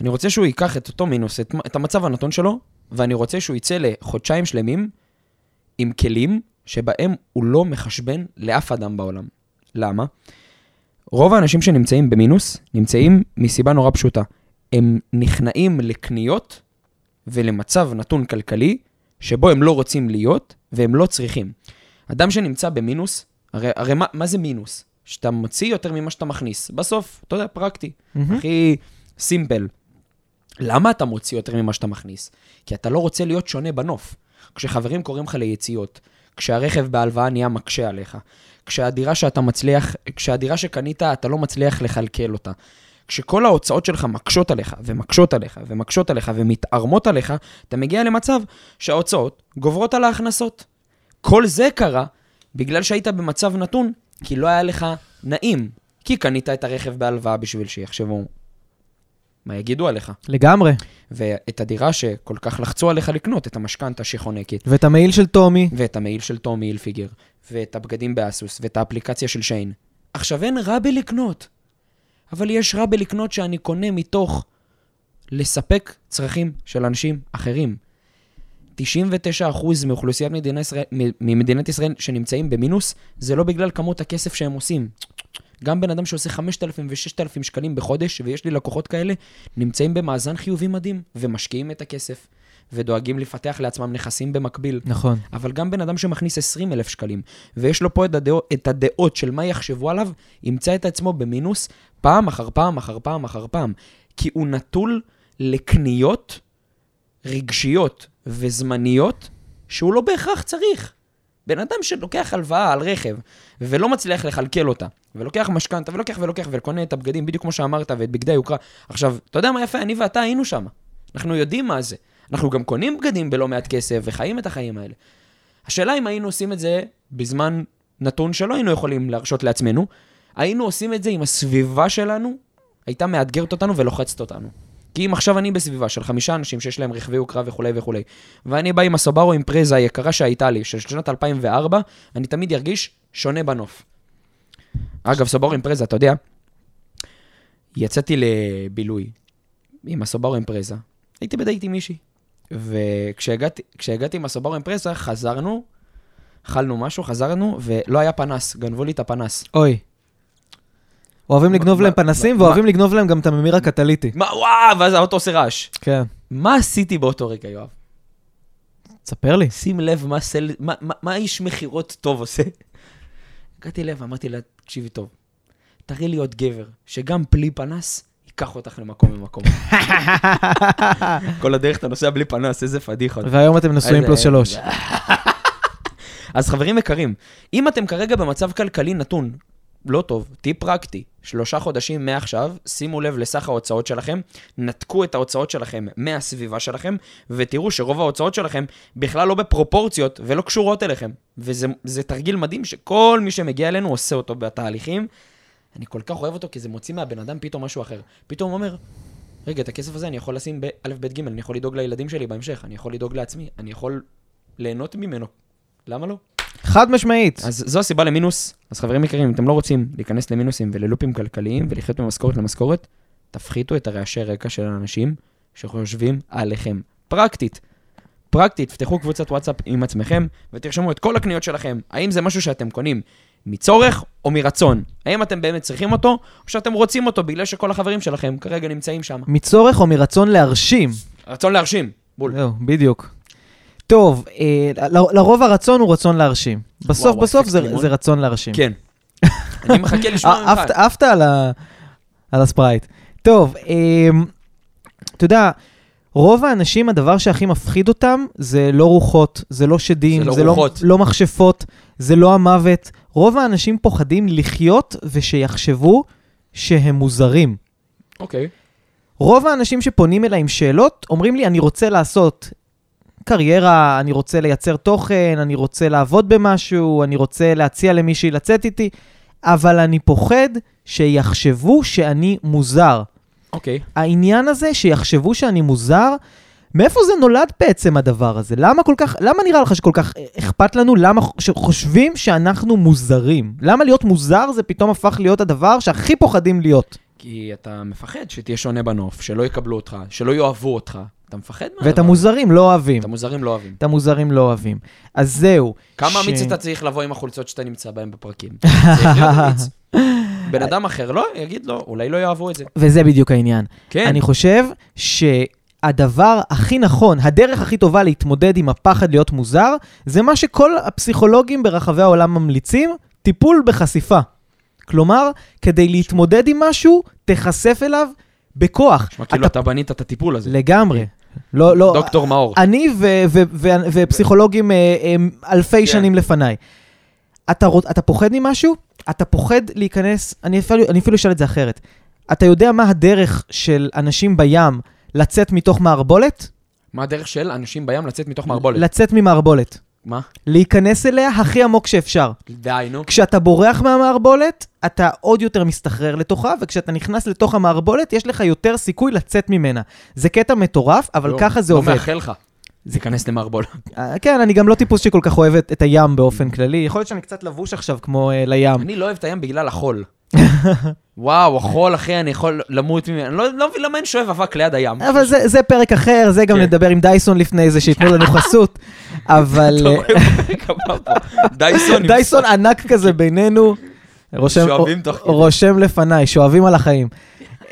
אני רוצה שהוא ייקח את אותו מינוס, את, את המצב הנתון שלו, ואני רוצה שהוא יצא לחודשיים שלמים עם כלים שבהם הוא לא מחשבן לאף אדם בעולם. למה? רוב האנשים שנמצאים במינוס נמצאים מסיבה נורא פשוטה. הם נכנעים לקניות ולמצב נתון כלכלי שבו הם לא רוצים להיות והם לא צריכים. אדם שנמצא במינוס, הרי, הרי מה, מה זה מינוס? שאתה מוציא יותר ממה שאתה מכניס. בסוף, אתה יודע, פרקטי. מהמם. הכי סימפל. למה אתה מוציא יותר ממה שאתה מכניס? כי אתה לא רוצה להיות שונה בנוף. כשחברים קוראים לך ליציאות, כשהרכב בהלוואה נהיה מקשה עליך, כשהדירה שאתה מצליח, כשהדירה שקנית, אתה לא מצליח לכלכל אותה. כשכל ההוצאות שלך מקשות עליך, ומקשות עליך, ומקשות עליך, ומתערמות עליך, אתה מגיע למצב שההוצאות גוברות על ההכנסות. כל זה קרה בגלל שהיית במצב נתון, כי לא היה לך נעים. כי קנית את הרכב בהלוואה בשביל שיחשבו מה יגידו עליך. לגמרי. ואת הדירה שכל כך לחצו עליך לקנות, את המשכנתה שחונקת, ואת המעיל של טומי. ואת המעיל של טומי הילפיגר, ואת הבגדים באסוס, ואת האפליקציה של שיין. עכשיו אין רע בלקנות, אבל יש רע בלקנות שאני קונה מתוך לספק צרכים של אנשים אחרים. 99% מאוכלוסיית מדינת ישראל, ממדינת ישראל שנמצאים במינוס, זה לא בגלל כמות הכסף שהם עושים. גם בן אדם שעושה 5,000 ו-6,000 שקלים בחודש, ויש לי לקוחות כאלה, נמצאים במאזן חיובי מדהים, ומשקיעים את הכסף, ודואגים לפתח לעצמם נכסים במקביל. נכון. אבל גם בן אדם שמכניס 20 אלף שקלים, ויש לו פה את הדעות, את הדעות של מה יחשבו עליו, ימצא את עצמו במינוס פעם אחר פעם אחר פעם אחר פעם. כי הוא נטול לקניות רגשיות וזמניות שהוא לא בהכרח צריך. בן אדם שלוקח הלוואה על רכב ולא מצליח לכלכל אותה, ולוקח משכנתה ולוקח ולוקח וקונה את הבגדים בדיוק כמו שאמרת ואת בגדי היוקרה. עכשיו, אתה יודע מה יפה? אני ואתה היינו שם. אנחנו יודעים מה זה. אנחנו גם קונים בגדים בלא מעט כסף וחיים את החיים האלה. השאלה אם היינו עושים את זה בזמן נתון שלא היינו יכולים להרשות לעצמנו, היינו עושים את זה אם הסביבה שלנו הייתה מאתגרת אותנו ולוחצת אותנו. כי אם עכשיו אני בסביבה של חמישה אנשים שיש להם רכבי יוקרה וכולי וכולי, ואני בא עם הסובארו אימפרזה היקרה שהייתה לי, של שנת 2004, אני תמיד ארגיש שונה בנוף. אגב, סובארו אימפרזה, אתה יודע, יצאתי לבילוי עם הסובארו אימפרזה. הייתי בדייט עם מישהי. וכשהגעתי כשהגעתי עם הסובארו אימפרזה, חזרנו, אכלנו משהו, חזרנו, ולא היה פנס, גנבו לי את הפנס. אוי. אוהבים לגנוב להם פנסים, ואוהבים לגנוב להם גם את הממיר הקטליטי. מה, וואו, ואז האוטו עושה רעש. כן. מה עשיתי באותו רגע, יואב? תספר לי. שים לב מה, סל... מה, מה, מה איש מכירות טוב עושה. הגעתי לב, אמרתי לה, תקשיבי טוב, תראי לי עוד גבר, שגם בלי פנס, ייקח אותך למקום למקום. כל הדרך אתה נוסע בלי פנס, איזה פדיחות. והיום אתם נשואים פלוס שלוש. אז חברים יקרים, אם אתם כרגע במצב כלכלי נתון, לא טוב, טיפ פרקטי, שלושה חודשים מעכשיו, שימו לב לסך ההוצאות שלכם, נתקו את ההוצאות שלכם מהסביבה שלכם, ותראו שרוב ההוצאות שלכם בכלל לא בפרופורציות ולא קשורות אליכם. וזה זה תרגיל מדהים שכל מי שמגיע אלינו עושה אותו בתהליכים. אני כל כך אוהב אותו, כי זה מוציא מהבן אדם פתאום משהו אחר. פתאום הוא אומר, רגע, את הכסף הזה אני יכול לשים באלף, בית, גימל, אני יכול לדאוג לילדים שלי בהמשך, אני יכול לדאוג לעצמי, אני יכול ליהנות ממנו. למה לא? חד משמעית. אז זו הסיבה למינוס. אז חברים יקרים, אם אתם לא רוצים להיכנס למינוסים וללופים כלכליים ולחיות ממשכורת למשכורת, תפחיתו את הרעשי רקע של האנשים שחושבים עליכם. פרקטית. פרקטית, תפתחו קבוצת וואטסאפ עם עצמכם ותרשמו את כל הקניות שלכם. האם זה משהו שאתם קונים מצורך או מרצון? האם אתם באמת צריכים אותו, או שאתם רוצים אותו בגלל שכל החברים שלכם כרגע נמצאים שם? מצורך או מרצון להרשים. רצון להרשים. בול. זהו, בדיוק. טוב, אה, ל- לרוב הרצון הוא רצון להרשים. בסוף וואו, בסוף אפקט זה לימון. זה רצון להרשים. כן. אני מחכה לשמוע אה, עפת- ממך. עפת על ה- על הספרייט. טוב, אמ, אתה יודע, רוב האנשים, הדבר שהכי מפחיד אותם זה לא רוחות, זה לא שדים, זה לא זה לא, רוחות. לא מכשפות, זה לא המוות. רוב האנשים פוחדים לחיות ושיחשבו שהם מוזרים. אוקיי. רוב האנשים שפונים אליי עם שאלות, אומרים לי, אני רוצה לעשות קריירה, אני רוצה לייצר תוכן, אני רוצה לעבוד במשהו, אני רוצה להציע למישהי לצאת איתי, אבל אני פוחד שיחשבו שאני מוזר. אוקיי. העניין הזה שיחשבו שאני מוזר, מאיפה זה נולד בעצם הדבר הזה? למה כל כך, למה נראה לך שכל כך אכפת לנו? למה שחושבים שאנחנו מוזרים? למה להיות מוזר זה פתאום הפך להיות הדבר שהכי פוחדים להיות? כי אתה מפחד שתהיה שונה בנוף, שלא יקבלו אותך, שלא יאהבו אותך. אתה מפחד מהדבר. ואת המוזרים לא אוהבים. את המוזרים לא אוהבים. את המוזרים לא אוהבים. אז זהו. כמה אמיץ אתה צריך לבוא עם החולצות שאתה נמצא בהן בפרקים? צריך להיות אמיץ. בן אדם אחר לא, יגיד לו, אולי לא יאהבו את זה. וזה בדיוק העניין. כן. אני חושב שהדבר הכי נכון, הדרך הכי טובה להתמודד עם הפחד להיות מוזר, זה מה שכל הפסיכולוגים ברחבי העולם ממליצים, טיפול בחשיפה. כלומר, כדי להתמודד עם משהו, תיחשף אליו בכוח. נשמע כאילו אתה בנית את הטיפול הזה. לגמרי. לא, לא, דוקטור מאור. אני ו- ו- ו- ופסיכולוגים אה, אה, אלפי כן. שנים לפניי. אתה, רוצ- אתה פוחד ממשהו? אתה פוחד להיכנס, אני אפילו, אני אפילו אשאל את זה אחרת. אתה יודע מה הדרך של אנשים בים לצאת מתוך מערבולת? מה הדרך של אנשים בים לצאת מתוך מערבולת? לצאת ממערבולת. מה? להיכנס אליה הכי עמוק שאפשר. די, נו. כשאתה בורח מהמערבולת, אתה עוד יותר מסתחרר לתוכה, וכשאתה נכנס לתוך המערבולת, יש לך יותר סיכוי לצאת ממנה. זה קטע מטורף, אבל לא, ככה זה לא עובד. מאחל לך. להיכנס למערבולת. אה, כן, אני גם לא טיפוס שכל כך אוהב את, הים באופן כללי. יכול להיות שאני קצת לבוש עכשיו כמו uh, לים. אני לא אוהב את הים בגלל החול. וואו, החול, אחי, אני יכול למות ממנו. אני לא לא מבין למה אין שואב אבק ליד הים. אבל זה, זה פרק אחר, זה גם כן. נדבר עם דייסון לפני זה, שייתנו לנו חסות. אבל אה. דייסון. דייסון ענק כזה בינינו. רושם. רושם לפניי, שואבים על החיים.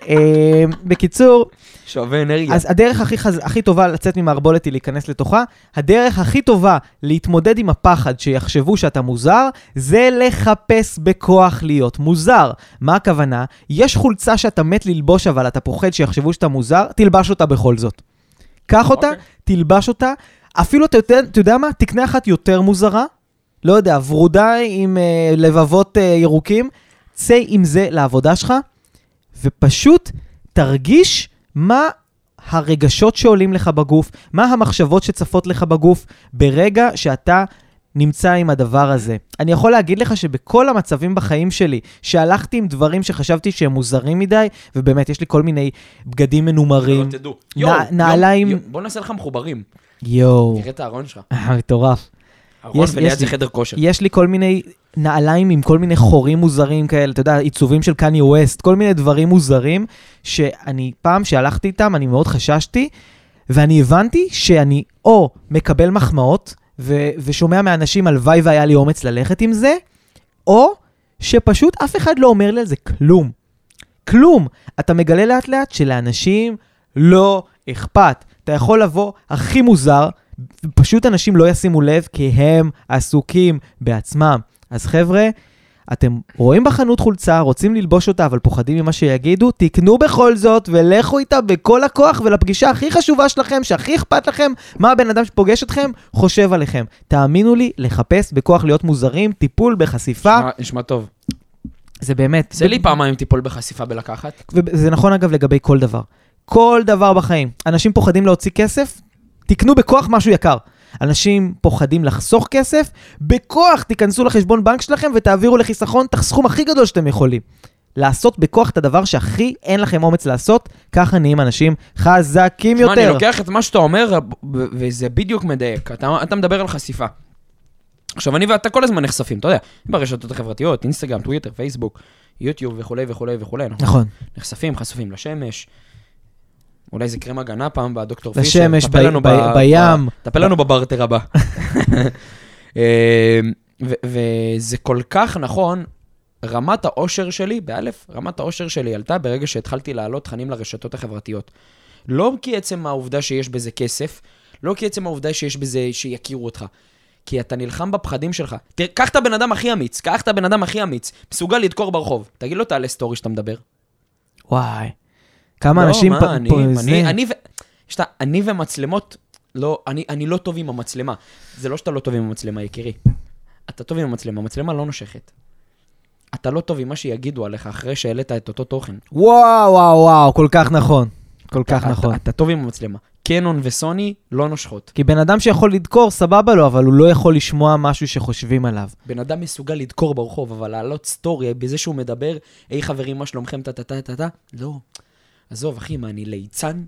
אה, בקיצור, שואבי אנרגיה. אז הדרך הכי, חז... הכי טובה לצאת ממערבולת היא להיכנס לתוכה. הדרך הכי טובה להתמודד עם הפחד שיחשבו שאתה מוזר, זה לחפש בכוח להיות מוזר. מה הכוונה? יש חולצה שאתה מת ללבוש אבל אתה פוחד שיחשבו שאתה מוזר, תלבש אותה בכל זאת. קח אותה, אוקיי. תלבש אותה. אפילו אתה יודע, אתה יודע מה? תקנה אחת יותר מוזרה. לא יודע, ורודה עם אה, לבבות אה, ירוקים. צא עם זה לעבודה שלך, ופשוט תרגיש מה הרגשות שעולים לך בגוף, מה המחשבות שצפות לך בגוף ברגע שאתה נמצא עם הדבר הזה. אני יכול להגיד לך שבכל המצבים בחיים שלי, שהלכתי עם דברים שחשבתי שהם מוזרים מדי, ובאמת, יש לי כל מיני בגדים מנומרים. לא תדעו. יואו, נעליים- יואו, בוא נעשה לך מחוברים. יואו, תראה את הארון שלך. אה, מטורף. ארון וליד זה חדר כושר. יש לי כל מיני נעליים עם כל מיני חורים מוזרים כאלה, אתה יודע, עיצובים של קניה ווסט, כל מיני דברים מוזרים, שאני, פעם שהלכתי איתם, אני מאוד חששתי, ואני הבנתי שאני או מקבל מחמאות, ו- ושומע מאנשים, הלוואי והיה לי אומץ ללכת עם זה, או שפשוט אף אחד לא אומר לי על זה כלום. כלום. אתה מגלה לאט לאט שלאנשים לא אכפת. אתה יכול לבוא הכי מוזר, פשוט אנשים לא ישימו לב כי הם עסוקים בעצמם. אז חבר'ה, אתם רואים בחנות חולצה, רוצים ללבוש אותה, אבל פוחדים ממה שיגידו, תקנו בכל זאת ולכו איתה בכל הכוח ולפגישה הכי חשובה שלכם, שהכי אכפת לכם, מה הבן אדם שפוגש אתכם חושב עליכם. תאמינו לי, לחפש בכוח להיות מוזרים, טיפול בחשיפה, נשמע- טוב. זה באמת... זה לי פעמיים טיפול בחשיפה בלקחת. וזה נכון אגב לגבי כל דבר. כל דבר בחיים. אנשים פוחדים להוציא כסף, תקנו בכוח משהו יקר. אנשים פוחדים לחסוך כסף, בכוח תיכנסו לחשבון בנק שלכם ותעבירו לחיסכון את הסכום הכי גדול שאתם יכולים. לעשות בכוח את הדבר שהכי אין לכם אומץ לעשות, ככה נהיים אנשים חזקים אני יותר. לוקח את מה שאתה אומר, וזה בדיוק מדייק. אתה, אתה מדבר על חשיפה. עכשיו, אני ואתה כל הזמן נחשפים, אתה יודע, ברשתות החברתיות, אינסטגרם, טוויטר, פייסבוק, יוטיוב וכולי וכולי וכולי. נכון. נחשפים, חשופים לשמש. אולי זה קרם הגנה פעם בדוקטור פישר. לשמש, טפל ב- לנו ב- ב- בים. טפל לנו בברטר הבא. ו- וזה כל כך נכון, רמת האושר שלי, באלף, רמת האושר שלי עלתה ברגע שהתחלתי להעלות תכנים לרשתות החברתיות. לא כי עצם העובדה שיש בזה כסף, לא כי עצם העובדה שיש בזה שיכירו אותך. כי אתה נלחם בפחדים שלך. תראה, קח את הבן אדם הכי אמיץ, קח את הבן אדם הכי אמיץ, מסוגל לדקור ברחוב. תגיד לו, תעלה סטורי שאתה מדבר. וואי. כמה לא, אנשים מה, פה... אני, פה אני, זה- אני, ו... שאתה, אני ומצלמות, לא, אני, אני לא טוב עם המצלמה. זה לא שאתה לא טוב עם המצלמה, יקירי. אתה טוב עם המצלמה, המצלמה לא נושכת. אתה לא טוב עם מה שיגידו עליך אחרי שהעלית את אותו תוכן. וואו, וואו, וואו, כל כך נכון. כל כך אתה, נכון. אתה, אתה טוב עם המצלמה. קנון וסוני לא נושכות. כי בן אדם שיכול לדקור, סבבה לו, אבל הוא לא יכול לשמוע משהו שחושבים עליו. בן אדם מסוגל לדקור ברחוב, אבל להעלות סטורי בזה שהוא מדבר, היי חברים, מה שלומכם, טה-טה-טה-טה? לא. עזוב, אחי, מה, אני ליצן?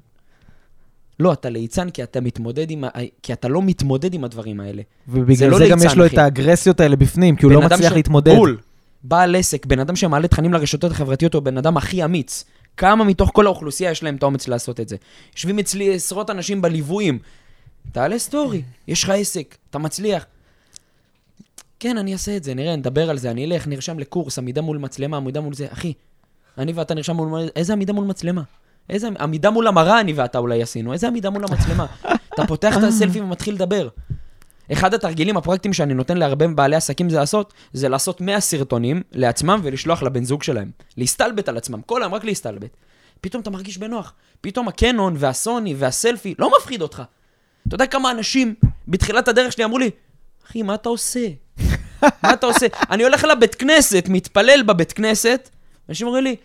לא, אתה ליצן כי אתה מתמודד עם ה... כי אתה לא מתמודד עם הדברים האלה. ובגלל זה זה, לא גם ליצן, יש לו אחי. את האגרסיות האלה בפנים, כי הוא לא בן מצליח ש- להתמודד. בול. בעל עסק, בן אדם שמעלה תכנים לרשתות החברתיות הוא הבן אדם הכי אמיץ. כמה מתוך כל האוכלוסייה יש להם את האומץ לעשות את זה? יושבים אצלי עשרות אנשים בליוויים. תעלה סטורי, יש לך עסק, אתה מצליח. כן, אני אעשה את זה, נראה, נדבר על זה, אני אלך, נרשם לקורס, עמידה מול מצלמה, עמידה מול זה. אחי, אני ואתה נרשם מול... איזה עמידה מול מצלמה? איזה עמידה מול המראה אני ואתה אולי עשינו? איזה עמידה מול המצלמה? אתה פותח את הסלפי ומתחיל לדבר. אחד התרגילים הפרקטיים שאני נותן להרבה בעלי עסקים זה לעשות, זה לעשות 100 סרטונים לעצמם ולשלוח לבן זוג שלהם. להסתלבט על עצמם, כל היום רק להסתלבט. פתאום אתה מרגיש בנוח. פתאום הקנון והסוני והסלפי לא מפחיד אותך. אתה יודע כמה אנשים בתחילת הדרך שלי אמרו לי, אחי, מה אתה עושה? מה אתה עושה? אני הולך לבית כנסת, מתפלל בבית כנסת, אנשים אומרים לי,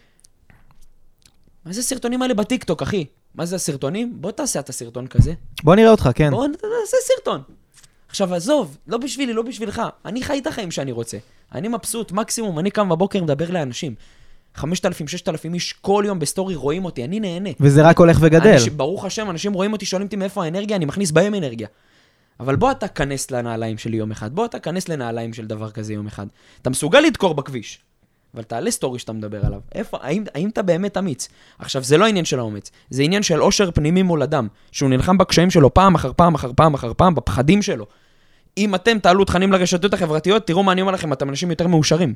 מה זה הסרטונים האלה בטיקטוק, אחי? מה זה הסרטונים? בוא תעשה אתה סרטון כזה. בוא נראה אותך, כן. בוא נעשה סרטון. עכשיו, עזוב, לא בשבילי, לא בשבילך. אני חי את החיים שאני רוצה. אני מבסוט, מקסימום, אני קם בבוקר, מדבר לאנשים. 5,000, 6,000 איש כל יום בסטורי רואים אותי, אני נהנה. וזה רק הולך וגדל. אנשים, ברוך השם, אנשים רואים אותי, שואלים אותי מאיפה האנרגיה, אני מכניס בהם אנרגיה. אבל בוא אתה כנס לנעליים שלי יום אחד, בוא אתה כנס לנעליים של דבר כזה יום אחד. אתה מסוגל לדקור בכביש, אבל תעלה סטורי שאתה מדבר עליו. איפה, האם, האם אתה באמת אמיץ? עכשיו, זה לא עניין של האומץ, זה עניין של עושר פנימי מול אדם, שהוא נלחם בקשיים שלו פעם אחר פעם אחר פעם אחר פעם, בפחדים שלו. אם אתם תעלו תכנים לרשתות החברתיות, תראו מה אני אומר לכם, אתם אנשים יותר מאושרים.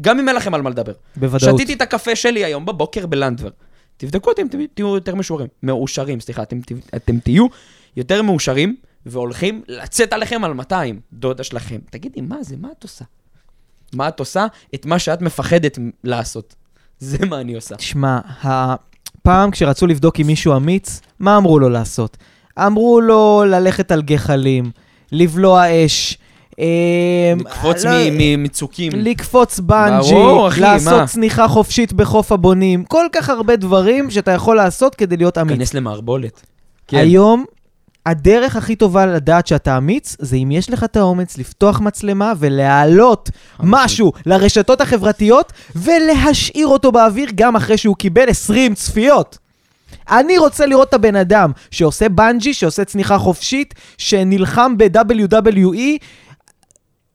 גם אם אין לכם על מה לדבר. בוודאות. שתיתי את הקפה שלי היום בבוקר בלנדבר. תבדקו אותי, אתם תהיו יותר מאושרים. מאושרים, סליחה, אתם, אתם תהיו יותר מאושרים והולכים לצאת עליכם על 200, דודה שלכם. תגידי, מה זה? מה את עושה? מה את עושה? את מה שאת מפחדת לעשות. זה מה אני עושה. תשמע, הפעם כשרצו לבדוק אם מישהו אמיץ, מה אמרו לו לעשות? אמרו לו ללכת על גחלים, לבלוע אש, אה, לקפוץ לא- ממצוקים. לקפוץ בנג'י, לעשות? צניחה חופשית בחוף הבונים, כל כך הרבה דברים שאתה יכול לעשות כדי להיות אמיץ. כנס למערבולת. כן. היום, הדרך הכי טובה לדעת שאתה אמיץ, זה אם יש לך את האומץ לפתוח מצלמה ולהעלות משהו לרשתות החברתיות ולהשאיר אותו באוויר גם אחרי שהוא קיבל 20 צפיות. אני רוצה לראות את הבן אדם שעושה בנג'י, שעושה צניחה חופשית, שנלחם ב-WWE,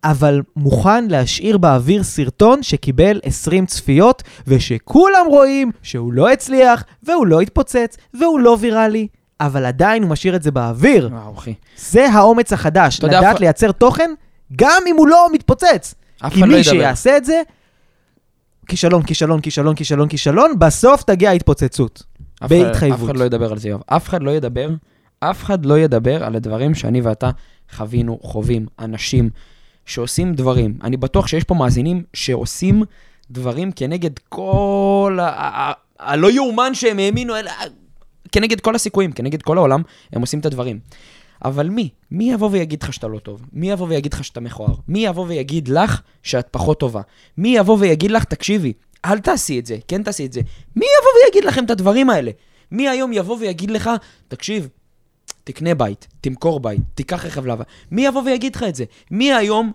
אבל מוכן להשאיר באוויר סרטון שקיבל 20 צפיות, ושכולם רואים שהוא לא הצליח, והוא לא התפוצץ, והוא לא ויראלי, אבל עדיין הוא משאיר את זה באוויר. וואו, אחי. זה האומץ החדש, לדעת אף- לייצר תוכן, גם אם הוא לא מתפוצץ. אף כי אחד לא מי ידבר. שיעשה את זה, כישלון, כישלון, כישלון, כישלון, כישלון, בסוף תגיע ההתפוצצות. בהתחייבות. אף אחד לא ידבר על זה, יואב. אף אחד לא ידבר, אף אחד לא ידבר על הדברים שאני ואתה חווינו, חווים, אנשים שעושים דברים. אני בטוח שיש פה מאזינים שעושים דברים כנגד כל ה... ה- ה- הלא יאומן שהם האמינו, אלא כנגד כל הסיכויים, כנגד כל העולם, הם עושים את הדברים. אבל מי? מי יבוא ויגיד לך שאתה לא טוב? מי יבוא ויגיד לך שאתה מכוער? מי יבוא ויגיד לך שאת פחות טובה? מי יבוא ויגיד לך, תקשיבי, אל תעשי את זה, כן תעשי את זה. מי יבוא ויגיד לכם את הדברים האלה? מי היום יבוא ויגיד לך, תקשיב, תקנה בית, תמכור בית, תיקח רכב לבה. מי יבוא ויגיד לך את זה? מי היום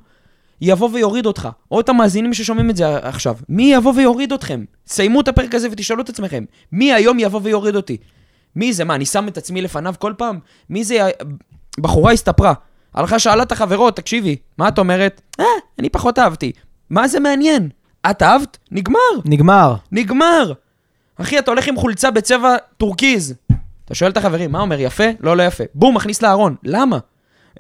יבוא ויוריד אותך? או את המאזינים ששומעים את זה עכשיו. מי יבוא ויוריד אתכם? סיימו את הפרק הזה ותשאלו את עצמכם. מי היום יבוא ויוריד אותי? מי זה? מה, אני שם את עצמי לפניו כל פעם? מי זה? בחורה הסתפרה. הלכה שאלה את החברות, תקשיבי, מה את אומרת? אה, אני פחות אהבתי. מה זה מעניין? את אהבת? נגמר. נגמר. נגמר! אחי, אתה הולך עם חולצה בצבע טורקיז. אתה שואל את החברים, מה אומר, יפה? לא, לא יפה. בום, מכניס לארון. למה?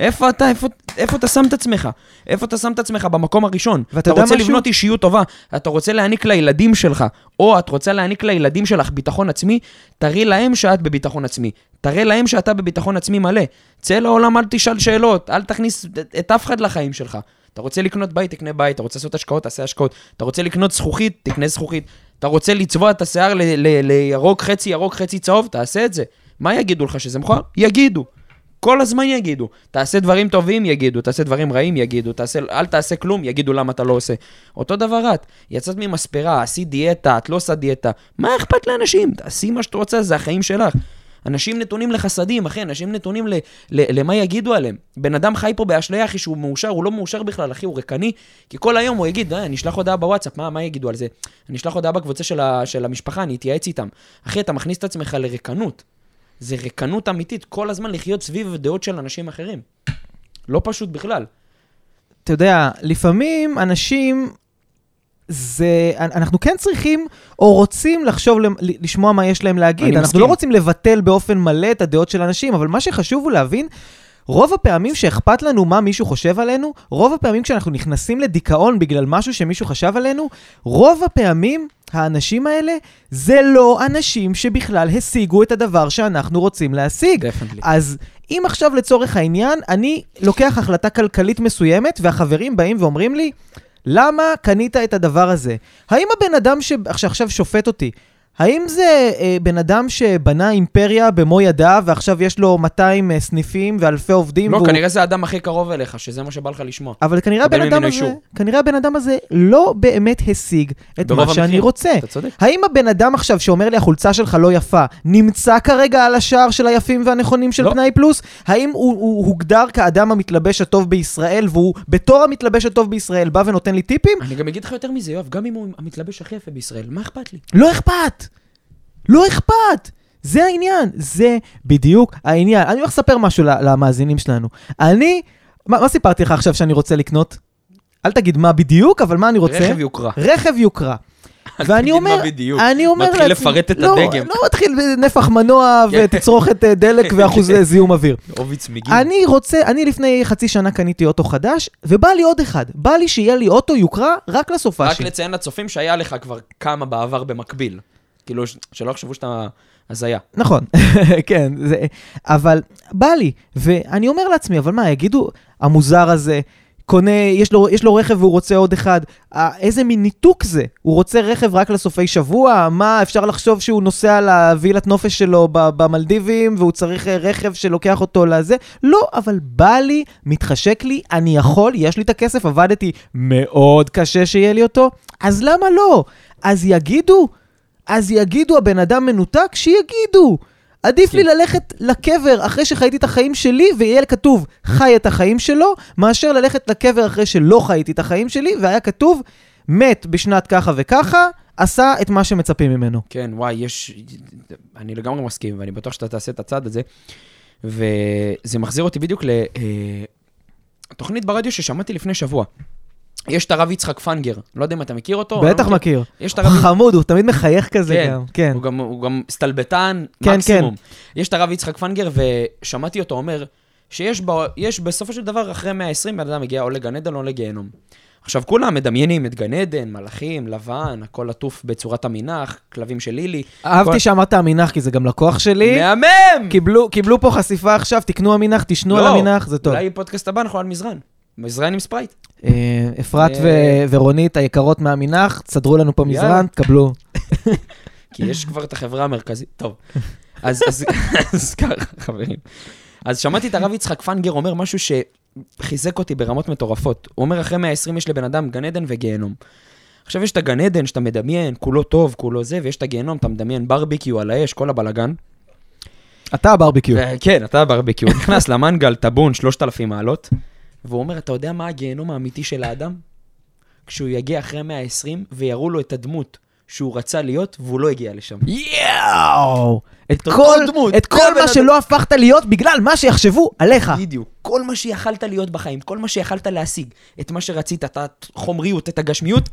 איפה אתה, איפה, איפה אתה שם את עצמך? איפה אתה שם את עצמך במקום הראשון? ואתה אתה יודע רוצה משהו? לבנות אישיות טובה, אתה רוצה להעניק לילדים שלך, או את רוצה להעניק לילדים שלך ביטחון עצמי, תראי להם שאת בביטחון עצמי. תראה להם שאתה בביטחון עצמי מלא. צא לעולם, אל תשאל שאלות, אל תכניס את, אף אחד לחיים שלך. אתה רוצה לקנות בית, תקנה בית, אתה רוצה לעשות השקעות, תעשה השקעות. אתה רוצה לקנות זכוכית, תקנה זכוכית. אתה רוצה לצבוע את השיער ל- ל- לירוק חצי ירוק חצי צהוב, תעשה את זה. מה יגידו לך, שזה מכוער? יגידו. כל הזמן יגידו. תעשה דברים טובים, יגידו. תעשה דברים רעים, יגידו. תעשה, אל תעשה כלום, יגידו למה אתה לא עושה. אותו דבר את. יצאת ממספרה, עשית דיאטה, את לא עושה דיאטה. מה אכפת לאנשים? תעשי מה שאת רוצה, זה החיים שלך. אנשים נתונים לחסדים, אחי, אנשים נתונים ל, ל, למה יגידו עליהם. בן אדם חי פה באשליה, אחי, שהוא מאושר, הוא לא מאושר בכלל, אחי, הוא ריקני, כי כל היום הוא יגיד, אה, אני אשלח הודעה בוואטסאפ, מה, מה יגידו על זה? אני אשלח הודעה בקבוצה של, ה, של המשפחה, אני אתייעץ איתם. אחי, אתה מכניס את עצמך לריקנות. זה ריקנות אמיתית, כל הזמן לחיות סביב דעות של אנשים אחרים. לא פשוט בכלל. אתה יודע, לפעמים אנשים, זה, אנחנו כן צריכים או רוצים לחשוב, לשמוע מה יש להם להגיד. אנחנו מסכים. לא רוצים לבטל באופן מלא את הדעות של אנשים, אבל מה שחשוב הוא להבין, רוב הפעמים שאכפת לנו מה מישהו חושב עלינו, רוב הפעמים כשאנחנו נכנסים לדיכאון בגלל משהו שמישהו חשב עלינו, רוב הפעמים האנשים האלה זה לא אנשים שבכלל השיגו את הדבר שאנחנו רוצים להשיג. דפנטלי. אז אם עכשיו לצורך העניין, אני לוקח החלטה כלכלית מסוימת, והחברים באים ואומרים לי, למה קנית את הדבר הזה? האם הבן אדם ש- שעכשיו שופט אותי, האם זה אה, בן אדם שבנה אימפריה במו ידיו, ועכשיו יש לו 200 אה, סניפים ואלפי עובדים? לא, והוא- כנראה זה האדם הכי קרוב אליך, שזה מה שבא לך לשמוע. אבל כנראה הבן אדם הזה. כנראה הבן אדם הזה לא באמת השיג את מה שאני המקרים. רוצה. אתה צודק. האם הבן אדם עכשיו שאומר לי החולצה שלך לא יפה, נמצא כרגע על השער של היפים והנכונים של לא. פנאי פלוס? האם הוא, הוא הוגדר כאדם המתלבש הטוב בישראל, והוא בתור המתלבש הטוב בישראל בא ונותן לי טיפים? אני גם אגיד לך יותר מזה, יואב, גם אם הוא המתלבש הכי יפה בישראל, מה אכפת לי? לא אכפת! לא אכפת! זה העניין, זה בדיוק העניין. אני הולך לספר משהו למאזינים שלנו. אני, מה, מה סיפרתי לך עכשיו שאני רוצה לקנות? אל תגיד מה בדיוק, אבל מה אני רוצה? רכב יוקרה. רכב יוקרה. ואני אומר, בדיוק. אני אומר מתחיל לעצמי, לפרט את לא, הדגם. לא מתחיל בנפח מנוע כן. ותצרוכת אה, דלק ואחוזי זיהום אוויר. עובי צמיגים. אני רוצה, אני לפני חצי שנה קניתי אוטו חדש, ובא לי עוד אחד. בא לי שיהיה לי אוטו יוקרה רק רק לסופאשים. לציין לצופים שהיה לך כבר כמה בעבר במקביל. כאילו, שלא יחשבו שאתה הזיה. נכון, כן, זה, אבל בא לי, ואני אומר לעצמי, אבל מה, יגידו, המוזר הזה, קונה, יש לו, יש לו רכב והוא רוצה עוד אחד, איזה מין ניתוק זה? הוא רוצה רכב רק לסופי שבוע? מה, אפשר לחשוב שהוא נוסע לווילת נופש שלו במלדיבים, והוא צריך אה, רכב שלוקח אותו לזה? לא, אבל בא לי, מתחשק לי, אני יכול, יש לי את הכסף, עבדתי מאוד קשה שיהיה לי אותו, אז למה לא? אז יגידו, אז יגידו הבן אדם מנותק, שיגידו. עדיף לי ללכת לקבר אחרי שחייתי את החיים שלי, ויהיה כתוב חי את החיים שלו, מאשר ללכת לקבר אחרי שלא חייתי את החיים שלי, והיה כתוב מת בשנת ככה וככה, עשה את מה שמצפים ממנו. כן, וואי, יש... אני לגמרי מסכים, ואני בטוח שאתה תעשה את הצעד הזה. וזה מחזיר אותי בדיוק ל... אה, ברדיו ששמעתי לפני שבוע. יש את הרב יצחק פנגר, לא יודע אם אתה מכיר אותו. בטח אני לא מכיר. יש את הרב... חמוד, הוא תמיד מחייך כזה כן, גם. כן. הוא גם, הוא גם סטלבטן כן, מקסימום. יש את הרב יצחק פנגר, ושמעתי אותו אומר שיש ב, יש בסופו של דבר, אחרי 120, בן אדם מגיע או לגן עדן או לגיהנום. עכשיו, כולם מדמיינים את גן עדן, מלאכים, לבן, הכל עטוף בצורת המנח, כלבים של לילי. אהבתי כל- שאמרת המנח, כי זה גם לקוח שלי. מהמם! קיבלו, קיבלו פה חשיפה עכשיו, תקנו המנח, תשנו על לא, המנח, זה טוב. אולי פודקאסט הבא אנחנו על מזרן. מזרן עם ספרייט. אה, אפרת אה, ורונית היקרות מהמנח, תסדרו לנו פה. מזרן, תקבלו. כי יש כבר את החברה המרכזית. טוב, אז, ככה, חברים. אז שמעתי את הרב יצחק פנגר אומר משהו שחיזק אותי ברמות מטורפות. הוא אומר, אחרי 120 יש לבן אדם גן עדן וגיהנום. עכשיו יש את הגן עדן שאתה מדמיין, כולו טוב, כולו זה, ויש את הגיהנום, אתה מדמיין ברביקיו על האש, כל הבלגן. אתה הברביקיו. ו- כן, אתה ברביקיו. הוא נכנס למנגל, טבון, 3,000 מעלות, והוא אומר, אתה יודע מה הגיהנום האמיתי של האדם? כשהוא יגיע אחרי 120 ויראו לו את הדמות שהוא רצה להיות, והוא לא הגיע לשם. יואו! את כל, דמות, את כל מה. שלא הפכת להיות בגלל מה שיחשבו עליך. בדיוק. כל מה שיכלת להיות בחיים, כל מה שיכלת להשיג, את מה שרצית, את החומריות, את הגשמיות,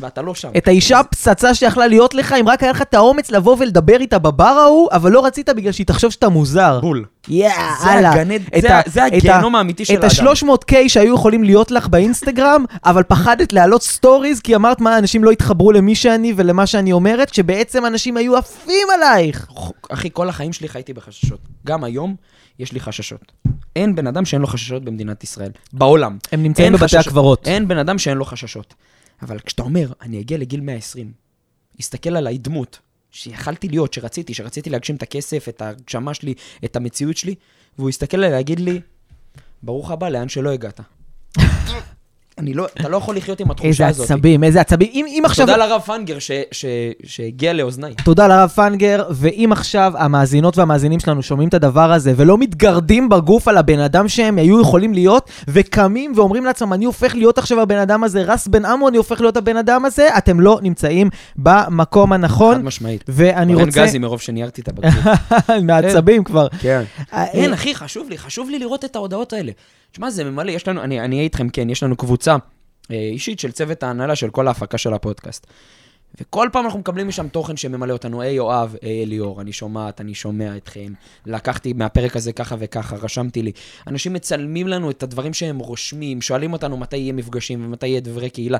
ואתה לא שם. את האישה הפצצה שיכלה להיות לך, אם רק היה לך את האומץ לבוא ולדבר איתה בבר ההוא, אבל לא רצית בגלל שהיא תחשוב שאתה מוזר. בול. יאה, זה הלאה. את זה את הגיהנום האמיתי של את האדם. ה-300K שהיו יכולים להיות לך באינסטגרם, אבל פחדת להעלות סטוריז, כי אמרת מה, אנשים לא יתחברו למי שאני ולמה שאני אומרת, שבעצם אנשים היו עפים עלייך. אחי, כל החיים שלי חייתי בחששות. גם היום יש לי חששות. אין בן אדם שאין לו חששות במדינת ישראל. בעולם. הם נמצאים בבתי. הקברות. אין בן אדם שאין לו חששות. אבל כשאתה אומר, אני אגיע לגיל 120, הסתכל עליי דמות שיכלתי להיות, שרציתי, שרציתי להגשים את הכסף, את ההגשמה שלי, את המציאות שלי, והוא הסתכל עליי להגיד לי, ברוך הבא לאן שלא הגעת. אני לא, אתה לא יכול לחיות עם התחושה איזה הזאת. עצבים, איזה עצבים. אם, אם עכשיו... תודה לרב פנגר ש- ש- שהגיע לאוזניי. תודה לרב פנגר, ואם עכשיו המאזינות והמאזינים שלנו שומעים את הדבר הזה ולא מתגרדים בגוף על הבן אדם שהם היו יכולים להיות, וקמים ואומרים לעצמם, אני הופך להיות עכשיו הבן אדם הזה, רס בן עמו, אני הופך להיות הבן אדם הזה, אתם לא נמצאים במקום חד הנכון, משמעית. ואני רוצה... גזי מרוב שניהרתי את הבקבוק. מעצבים כבר. כן. אה, אין, אחי, חשוב לי, חשוב לי לראות את ההודעות האלה. תשמע, זה ממלא, יש לנו, אני אהיה איתכם, כן, יש לנו קבוצה אה, אישית של צוות ההנהלה של כל ההפקה של הפודקאסט. וכל פעם אנחנו מקבלים משם תוכן שממלא אותנו, היי יואב, היי אליאור, אני שומעת, אני שומע אתכם, לקחתי מהפרק הזה ככה וככה, רשמתי לי. אנשים מצלמים לנו את הדברים שהם רושמים, שואלים אותנו מתי יהיה מפגשים ומתי יהיה דברי קהילה.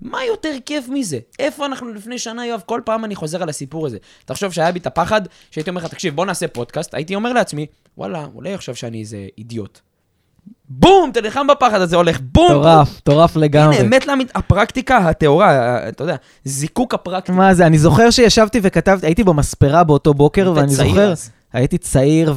מה יותר כיף מזה? איפה אנחנו לפני שנה, יואב? כל פעם אני חוזר על הסיפור הזה. תחשוב שהיה בי את הפחד, שהייתי אומר לך, תקשיב, בוא נעשה פודקאסט, הייתי אומר לעצמי, וואלה, אולי יחשוב שאני איזה אידיוט. בום, תלחם בפחד הזה, הולך בום. מטורף, מטורף לגמרי. הנה, אמת להאמין, הפרקטיקה הטהורה, אתה יודע, זיקוק הפרקטיקה. מה זה, אני זוכר שישבתי וכתבתי, הייתי במספרה באותו בוקר, ואני זוכר. הייתי צעיר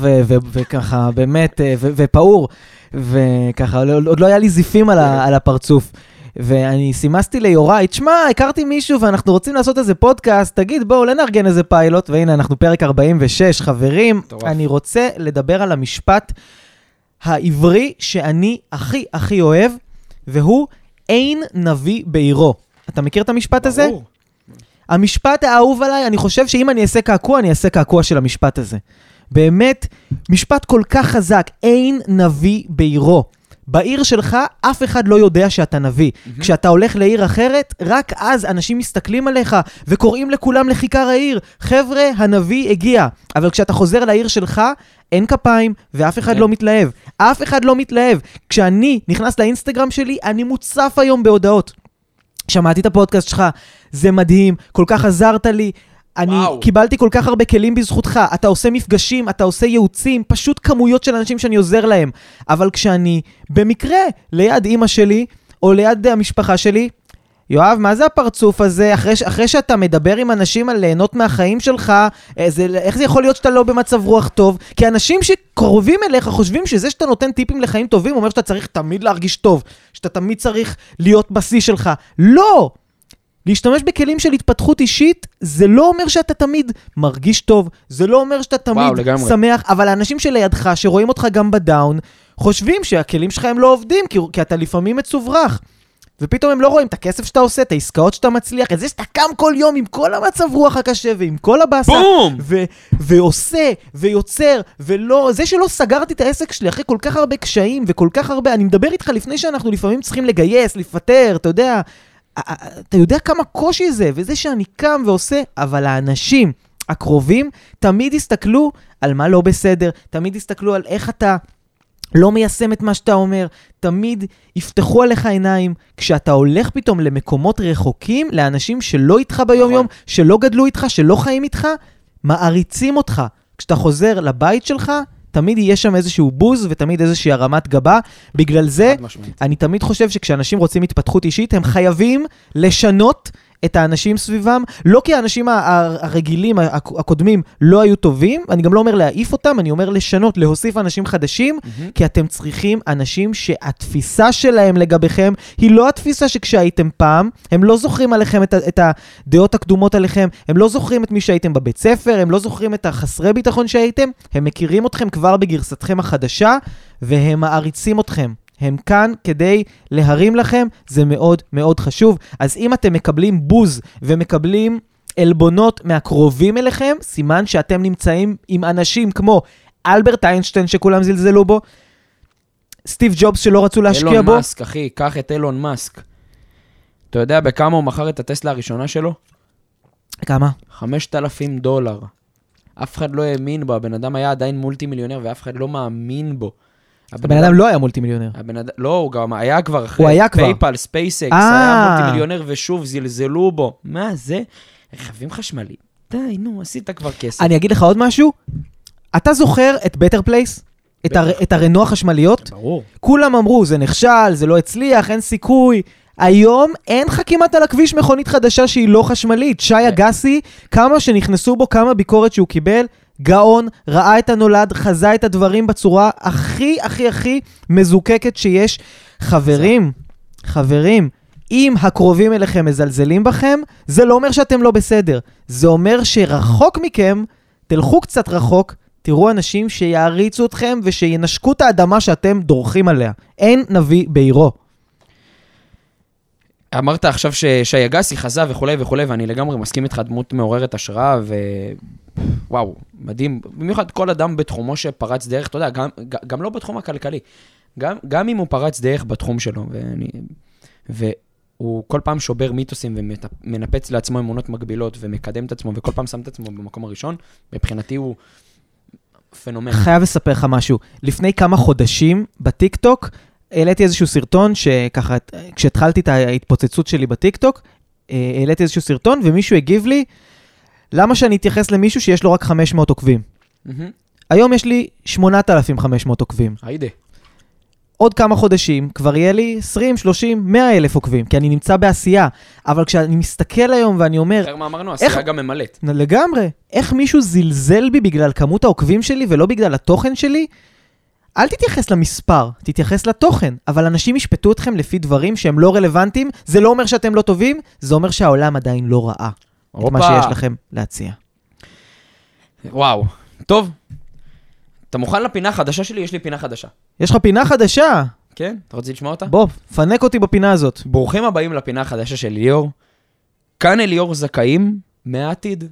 וככה, באמת, אה, ו- ופעור, וככה, לא- עוד לא היה לי זיפים על, ה- על הפרצוף. ואני סימסתי ליוראי, תשמע, הכרתי מישהו ואנחנו רוצים לעשות איזה פודקאסט, תגיד, בואו, אולי נארגן איזה פיילוט, והנה, אנחנו פרק 46, חברים. אני רוצה לדבר על המשפט העברי שאני הכי הכי אוהב, והוא אין נביא בעירו. אתה מכיר את המשפט הזה? ברור. המשפט האהוב עליי, אני חושב שאם אני אעשה קעקוע, אני אעשה קעקוע של המשפט הזה. באמת, משפט כל כך חזק, אין נביא בעירו. בעיר שלך אף אחד לא יודע שאתה נביא. Mm-hmm. כשאתה הולך לעיר אחרת, רק אז אנשים מסתכלים עליך וקוראים לכולם לכיכר העיר. חבר'ה, הנביא הגיע. אבל כשאתה חוזר לעיר שלך, אין כפיים ואף אחד כן. לא מתלהב. אף אחד לא מתלהב. כשאני נכנס לאינסטגרם שלי, אני מוצף היום בהודעות. שמעתי את הפודקאסט שלך, זה מדהים, כל כך עזרת לי. אני וואו. קיבלתי כל כך הרבה כלים בזכותך, אתה עושה מפגשים, אתה עושה ייעוצים, פשוט כמויות של אנשים שאני עוזר להם. אבל כשאני במקרה ליד אימא שלי, או ליד המשפחה שלי, יואב, מה זה הפרצוף הזה? אחרי, אחרי שאתה מדבר עם אנשים על ליהנות מהחיים שלך, אה, זה, איך זה יכול להיות שאתה לא במצב רוח טוב? כי אנשים שקרובים אליך חושבים שזה שאתה נותן טיפים לחיים טובים אומר שאתה צריך תמיד להרגיש טוב, שאתה תמיד צריך להיות בשיא שלך. לא! להשתמש בכלים של התפתחות אישית, זה לא אומר שאתה תמיד מרגיש טוב, זה לא אומר שאתה וואו, תמיד לגמרי. שמח, אבל האנשים שלידך, שרואים אותך גם בדאון, חושבים שהכלים שלך הם לא עובדים, כי, כי אתה לפעמים מצוברח. ופתאום הם לא רואים את הכסף שאתה עושה, את העסקאות שאתה מצליח, את זה שאתה קם כל יום עם כל המצב רוח הקשה ועם כל הבאסה. בום! ו- ועושה, ויוצר, ולא, זה שלא סגרתי את העסק שלי אחרי כל כך הרבה קשיים וכל כך הרבה, אני מדבר איתך לפני שאנחנו לפעמים צריכים לגייס, לפטר, אתה יודע, אתה יודע כמה קושי זה, וזה שאני קם ועושה, אבל האנשים הקרובים תמיד יסתכלו על מה לא בסדר, תמיד יסתכלו על איך אתה... לא מיישם את מה שאתה אומר, תמיד יפתחו עליך עיניים. כשאתה הולך פתאום למקומות רחוקים, לאנשים שלא איתך ביום-יום, נכון. שלא גדלו איתך, שלא חיים איתך, מעריצים אותך. כשאתה חוזר לבית שלך, תמיד יהיה שם איזשהו בוז ותמיד איזושהי הרמת גבה. בגלל זה. אני תמיד חושב שכשאנשים רוצים התפתחות אישית, הם חייבים לשנות את האנשים סביבם, לא כי האנשים הרגילים, הקודמים, לא היו טובים, אני גם לא אומר להעיף אותם, אני אומר לשנות, להוסיף אנשים חדשים, מהמם. כי אתם צריכים אנשים שהתפיסה שלהם לגביכם היא לא התפיסה שכשהייתם פעם, הם לא זוכרים עליכם את, את הדעות הקדומות עליכם, הם לא זוכרים את מי שהייתם בבית ספר, הם לא זוכרים את החסרי ביטחון שהייתם, הם מכירים אתכם כבר בגרסתכם החדשה, והם מעריצים אתכם. הם כאן כדי להרים לכם, זה מאוד מאוד חשוב. אז אם אתם מקבלים בוז ומקבלים עלבונות מהקרובים אליכם, סימן שאתם נמצאים עם אנשים כמו אלברט איינשטיין שכולם זלזלו בו, סטיב ג'ובס שלא רצו להשקיע אילון בו. מאסק, אחי, קח את אילון מאסק. אתה יודע בכמה הוא מכר את הטסלה הראשונה שלו? כמה? 5,000 דולר. אף אחד לא האמין בו, הבן אדם היה עדיין מולטי מיליונר ואף אחד לא מאמין בו. הבן אדם לא היה מולטי מיליונר. לא, הוא גם היה כבר אחרי הוא היה כבר. פייפל, ספייסקס, אה. היה מולטי מיליונר ושוב זלזלו בו. מה זה? רכבים חשמליים. די, נו, עשית כבר כסף. אני אגיד לך עוד משהו. אתה זוכר את בטר פלייס? את, הר... בטח. את הרנו החשמליות? ברור. כולם אמרו, זה נכשל, זה לא הצליח, אין סיכוי. היום אין לך כמעט על הכביש מכונית חדשה שהיא לא חשמלית. שי אגסי, כמה שנכנסו בו, כמה ביקורת שהוא קיבל, גאון, ראה את הנולד, חזה את הדברים בצורה הכי הכי הכי מזוקקת שיש. חברים, חברים, אם הקרובים אליכם מזלזלים בכם, זה לא אומר שאתם לא בסדר. זה אומר שרחוק מכם, תלכו קצת רחוק, תראו אנשים שיעריצו אתכם ושינשקו את האדמה שאתם דורכים עליה. אין נביא בעירו. אמרת עכשיו ששי אגסי חזה וכולי וכולי, ואני לגמרי מסכים איתך, דמות מעוררת השראה, ו... וואו, מדהים. במיוחד כל אדם בתחומו שפרץ דרך, אתה יודע, גם, גם לא בתחום הכלכלי. גם, גם אם הוא פרץ דרך בתחום שלו, ואני... והוא כל פעם שובר מיתוסים ומנפץ לעצמו אמונות מגבילות ומקדם את עצמו, וכל פעם שם את עצמו במקום הראשון, מבחינתי הוא פנומן. חייב לספר לך משהו. לפני כמה חודשים, בטיקטוק, העליתי איזשהו סרטון שככה, כשהתחלתי את ההתפוצצות שלי בטיקטוק, אה, העליתי איזשהו סרטון ומישהו הגיב לי, למה שאני אתייחס למישהו שיש לו רק 500 עוקבים? היום יש לי 8,500 עוקבים. היידה. עוד כמה חודשים כבר יהיה לי 20, 30, 100 אלף עוקבים, כי אני נמצא בעשייה. אבל כשאני מסתכל היום ואני אומר, אחר מה אמרנו? עשייה גם ממלאת. לגמרי, איך מישהו זלזל בי בגלל כמות העוקבים שלי ולא בגלל התוכן שלי? אל תתייחס למספר, תתייחס לתוכן. אבל אנשים ישפטו אתכם לפי דברים שהם לא רלוונטיים, זה לא אומר שאתם לא טובים, זה אומר שהעולם עדיין לא ראה את מה. שיש לכם להציע. וואו. טוב. אתה מוכן לפינה החדשה שלי? יש לי פינה חדשה. יש לך פינה חדשה? כן? אתה רוצה לשמוע אותה? בוא, פנק אותי בפינה הזאת. ברוכים הבאים לפינה החדשה של ליאור. כאן אליאור זכאים מהעתיד.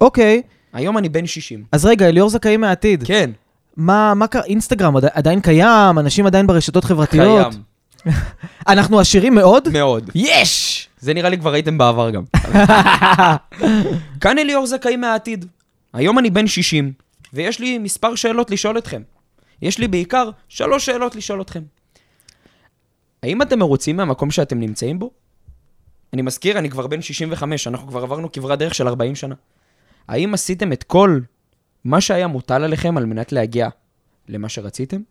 אוקיי, היום אני בן 60. אז רגע, אליאור זכאי מהעתיד. כן, מה, מה קרה? אינסטגרם עדי- עדיין קיים? אנשים עדיין ברשתות חברתיות? קיים. אנחנו עשירים מאוד? מאוד. יש! זה נראה לי כבר ראיתם בעבר גם. כאן אליאור זכאים מהעתיד. היום אני בן 60, ויש לי מספר שאלות לשאול אתכם. יש לי בעיקר שלוש שאלות לשאול אתכם. האם אתם מרוצים מהמקום שאתם נמצאים בו? אני מזכיר, אני כבר בן 65, אנחנו כבר עברנו כברת דרך של 40 שנה. האם עשיתם את כל מה שהיה מוטל עליכם על מנת להגיע למה שרציתם?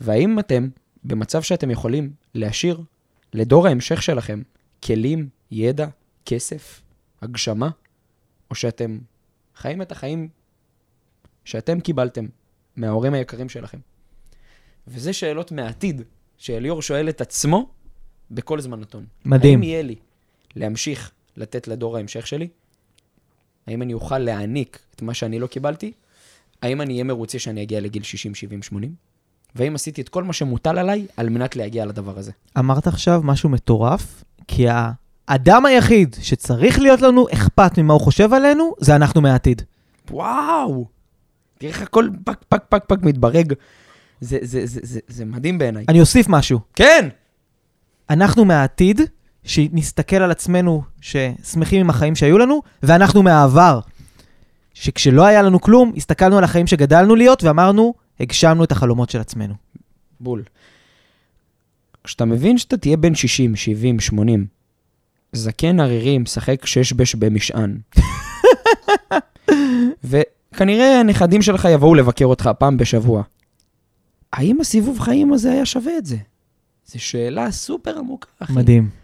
והאם אתם במצב שאתם יכולים להשאיר לדור ההמשך שלכם כלים, ידע, כסף, הגשמה, או שאתם חיים את החיים שאתם קיבלתם מההורים היקרים שלכם? וזה שאלות מהעתיד שאליאור שואל את עצמו בכל זמן נתון. מדהים. האם יהיה לי להמשיך לתת לדור ההמשך שלי? האם אני אוכל להעניק את מה שאני לא קיבלתי? האם אני אהיה מרוצה שאני אגיע לגיל 60, 70, 80? והאם עשיתי את כל מה שמוטל עליי על מנת להגיע לדבר הזה. אמרת עכשיו משהו מטורף, כי האדם היחיד שצריך להיות לנו אכפת ממה הוא חושב עלינו, זה אנחנו מהעתיד. וואו! תראה איך הכל פק פק פק פק מתברג. זה, זה, זה, זה, זה מדהים בעיניי. אני אוסיף משהו. כן! אנחנו מהעתיד, שנסתכל על עצמנו ששמחים עם החיים שהיו לנו, ואנחנו מהעבר, שכשלא היה לנו כלום, הסתכלנו על החיים שגדלנו להיות, ואמרנו, הגשמנו את החלומות של עצמנו. בול. כשאתה מבין שאתה תהיה בן 60, 70, 80, זקן ערירי משחק שש בש במשען, וכנראה הנכדים שלך יבואו לבקר אותך פעם בשבוע, האם הסיבוב חיים הזה היה שווה את זה? זו שאלה סופר עמוקה, אחי. מדהים.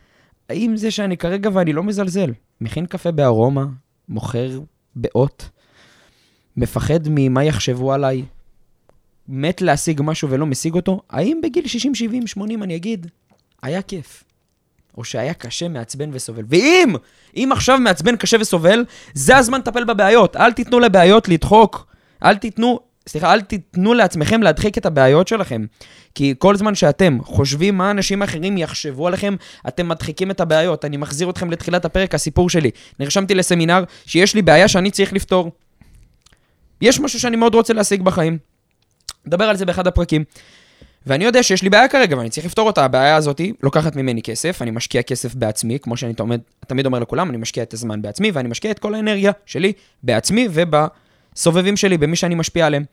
האם זה שאני כרגע, ואני לא מזלזל, מכין קפה בארומה, מוכר באות, מפחד ממה יחשבו עליי, מת להשיג משהו ולא משיג אותו, האם בגיל 60, 70, 80 אני אגיד, היה כיף? או שהיה קשה, מעצבן וסובל. ואם, אם עכשיו מעצבן, קשה וסובל, זה הזמן לטפל בבעיות. אל תיתנו לבעיות לדחוק. אל תיתנו, סליחה, אל תיתנו לעצמכם להדחיק את הבעיות שלכם. כי כל זמן שאתם חושבים מה אנשים אחרים יחשבו עליכם, אתם מדחיקים את הבעיות. אני מחזיר אתכם לתחילת הפרק, הסיפור שלי. נרשמתי לסמינר שיש לי בעיה שאני צריך לפתור. יש משהו שאני מאוד רוצה להשיג בחיים. נדבר על זה באחד הפרקים. ואני יודע שיש לי בעיה כרגע, ואני צריך לפתור אותה. הבעיה הזאת לוקחת ממני כסף, אני משקיע כסף בעצמי, כמו שאני תמיד, תמיד אומר לכולם, אני משקיע את הזמן בעצמי, ואני משקיע את כל האנרגיה שלי בעצמי ובסובבים שלי, במי שאני משפיע עליהם.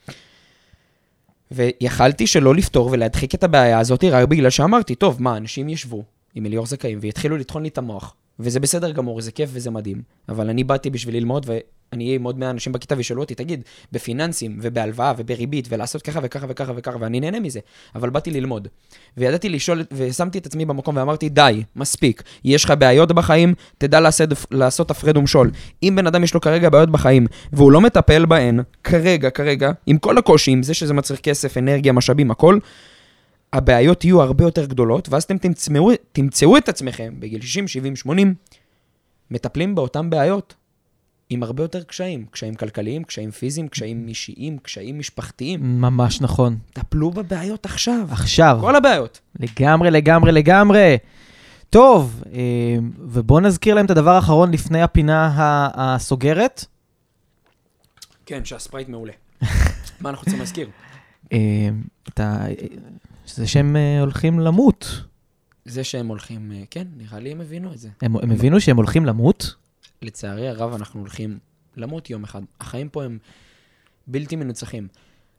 ויכלתי שלא לפתור ולהדחיק את הבעיה הזאת רק בגלל שאמרתי, טוב, מה, אנשים ישבו עם אליאור זכאים ויתחילו לטחון לי את המוח, וזה בסדר גמור, זה כיף וזה מדהים, אבל אני באתי בשביל ללמוד, ואני אהיה עם עוד 100 אנשים בכיתה וישאלו אותי, תגיד, בפיננסים ובהלוואה ובריבית ולעשות ככה וככה וככה וככה, ואני נהנה מזה, אבל באתי ללמוד. וידעתי לשאול, ושמתי את עצמי במקום ואמרתי, די, מספיק, יש לך בעיות בחיים, תדע לעשות, לעשות הפרד ומשול. אם בן אדם יש לו כרגע בעיות בחיים, והוא לא מטפל בהן, כרגע, כרגע, עם כל הקושי, עם זה שזה מצריך כסף, אנרגיה, משאבים, הכל, הבעיות יהיו הרבה יותר גדולות, ואז אתם תמצאו, תמצאו את עצמכם בגיל 60, 70, 80, מטפלים באותן בעיות עם הרבה יותר קשיים. קשיים כלכליים, קשיים פיזיים, קשיים אישיים, קשיים משפחתיים. ממש נכון. טפלו בבעיות עכשיו. עכשיו, כל הבעיות. לגמרי, לגמרי, לגמרי. טוב, אה, ובואו נזכיר להם את הדבר האחרון לפני הפינה הסוגרת. כן, שהספרייט מעולה. מה אנחנו צריכים להזכיר? אה. זה שהם אה, הולכים למות. זה שהם הולכים, כן, נראה לי הם הבינו את זה. הם, הם הבינו שהם הולכים למות? לצערי הרב, אנחנו הולכים למות יום אחד. החיים פה הם בלתי מנוצחים.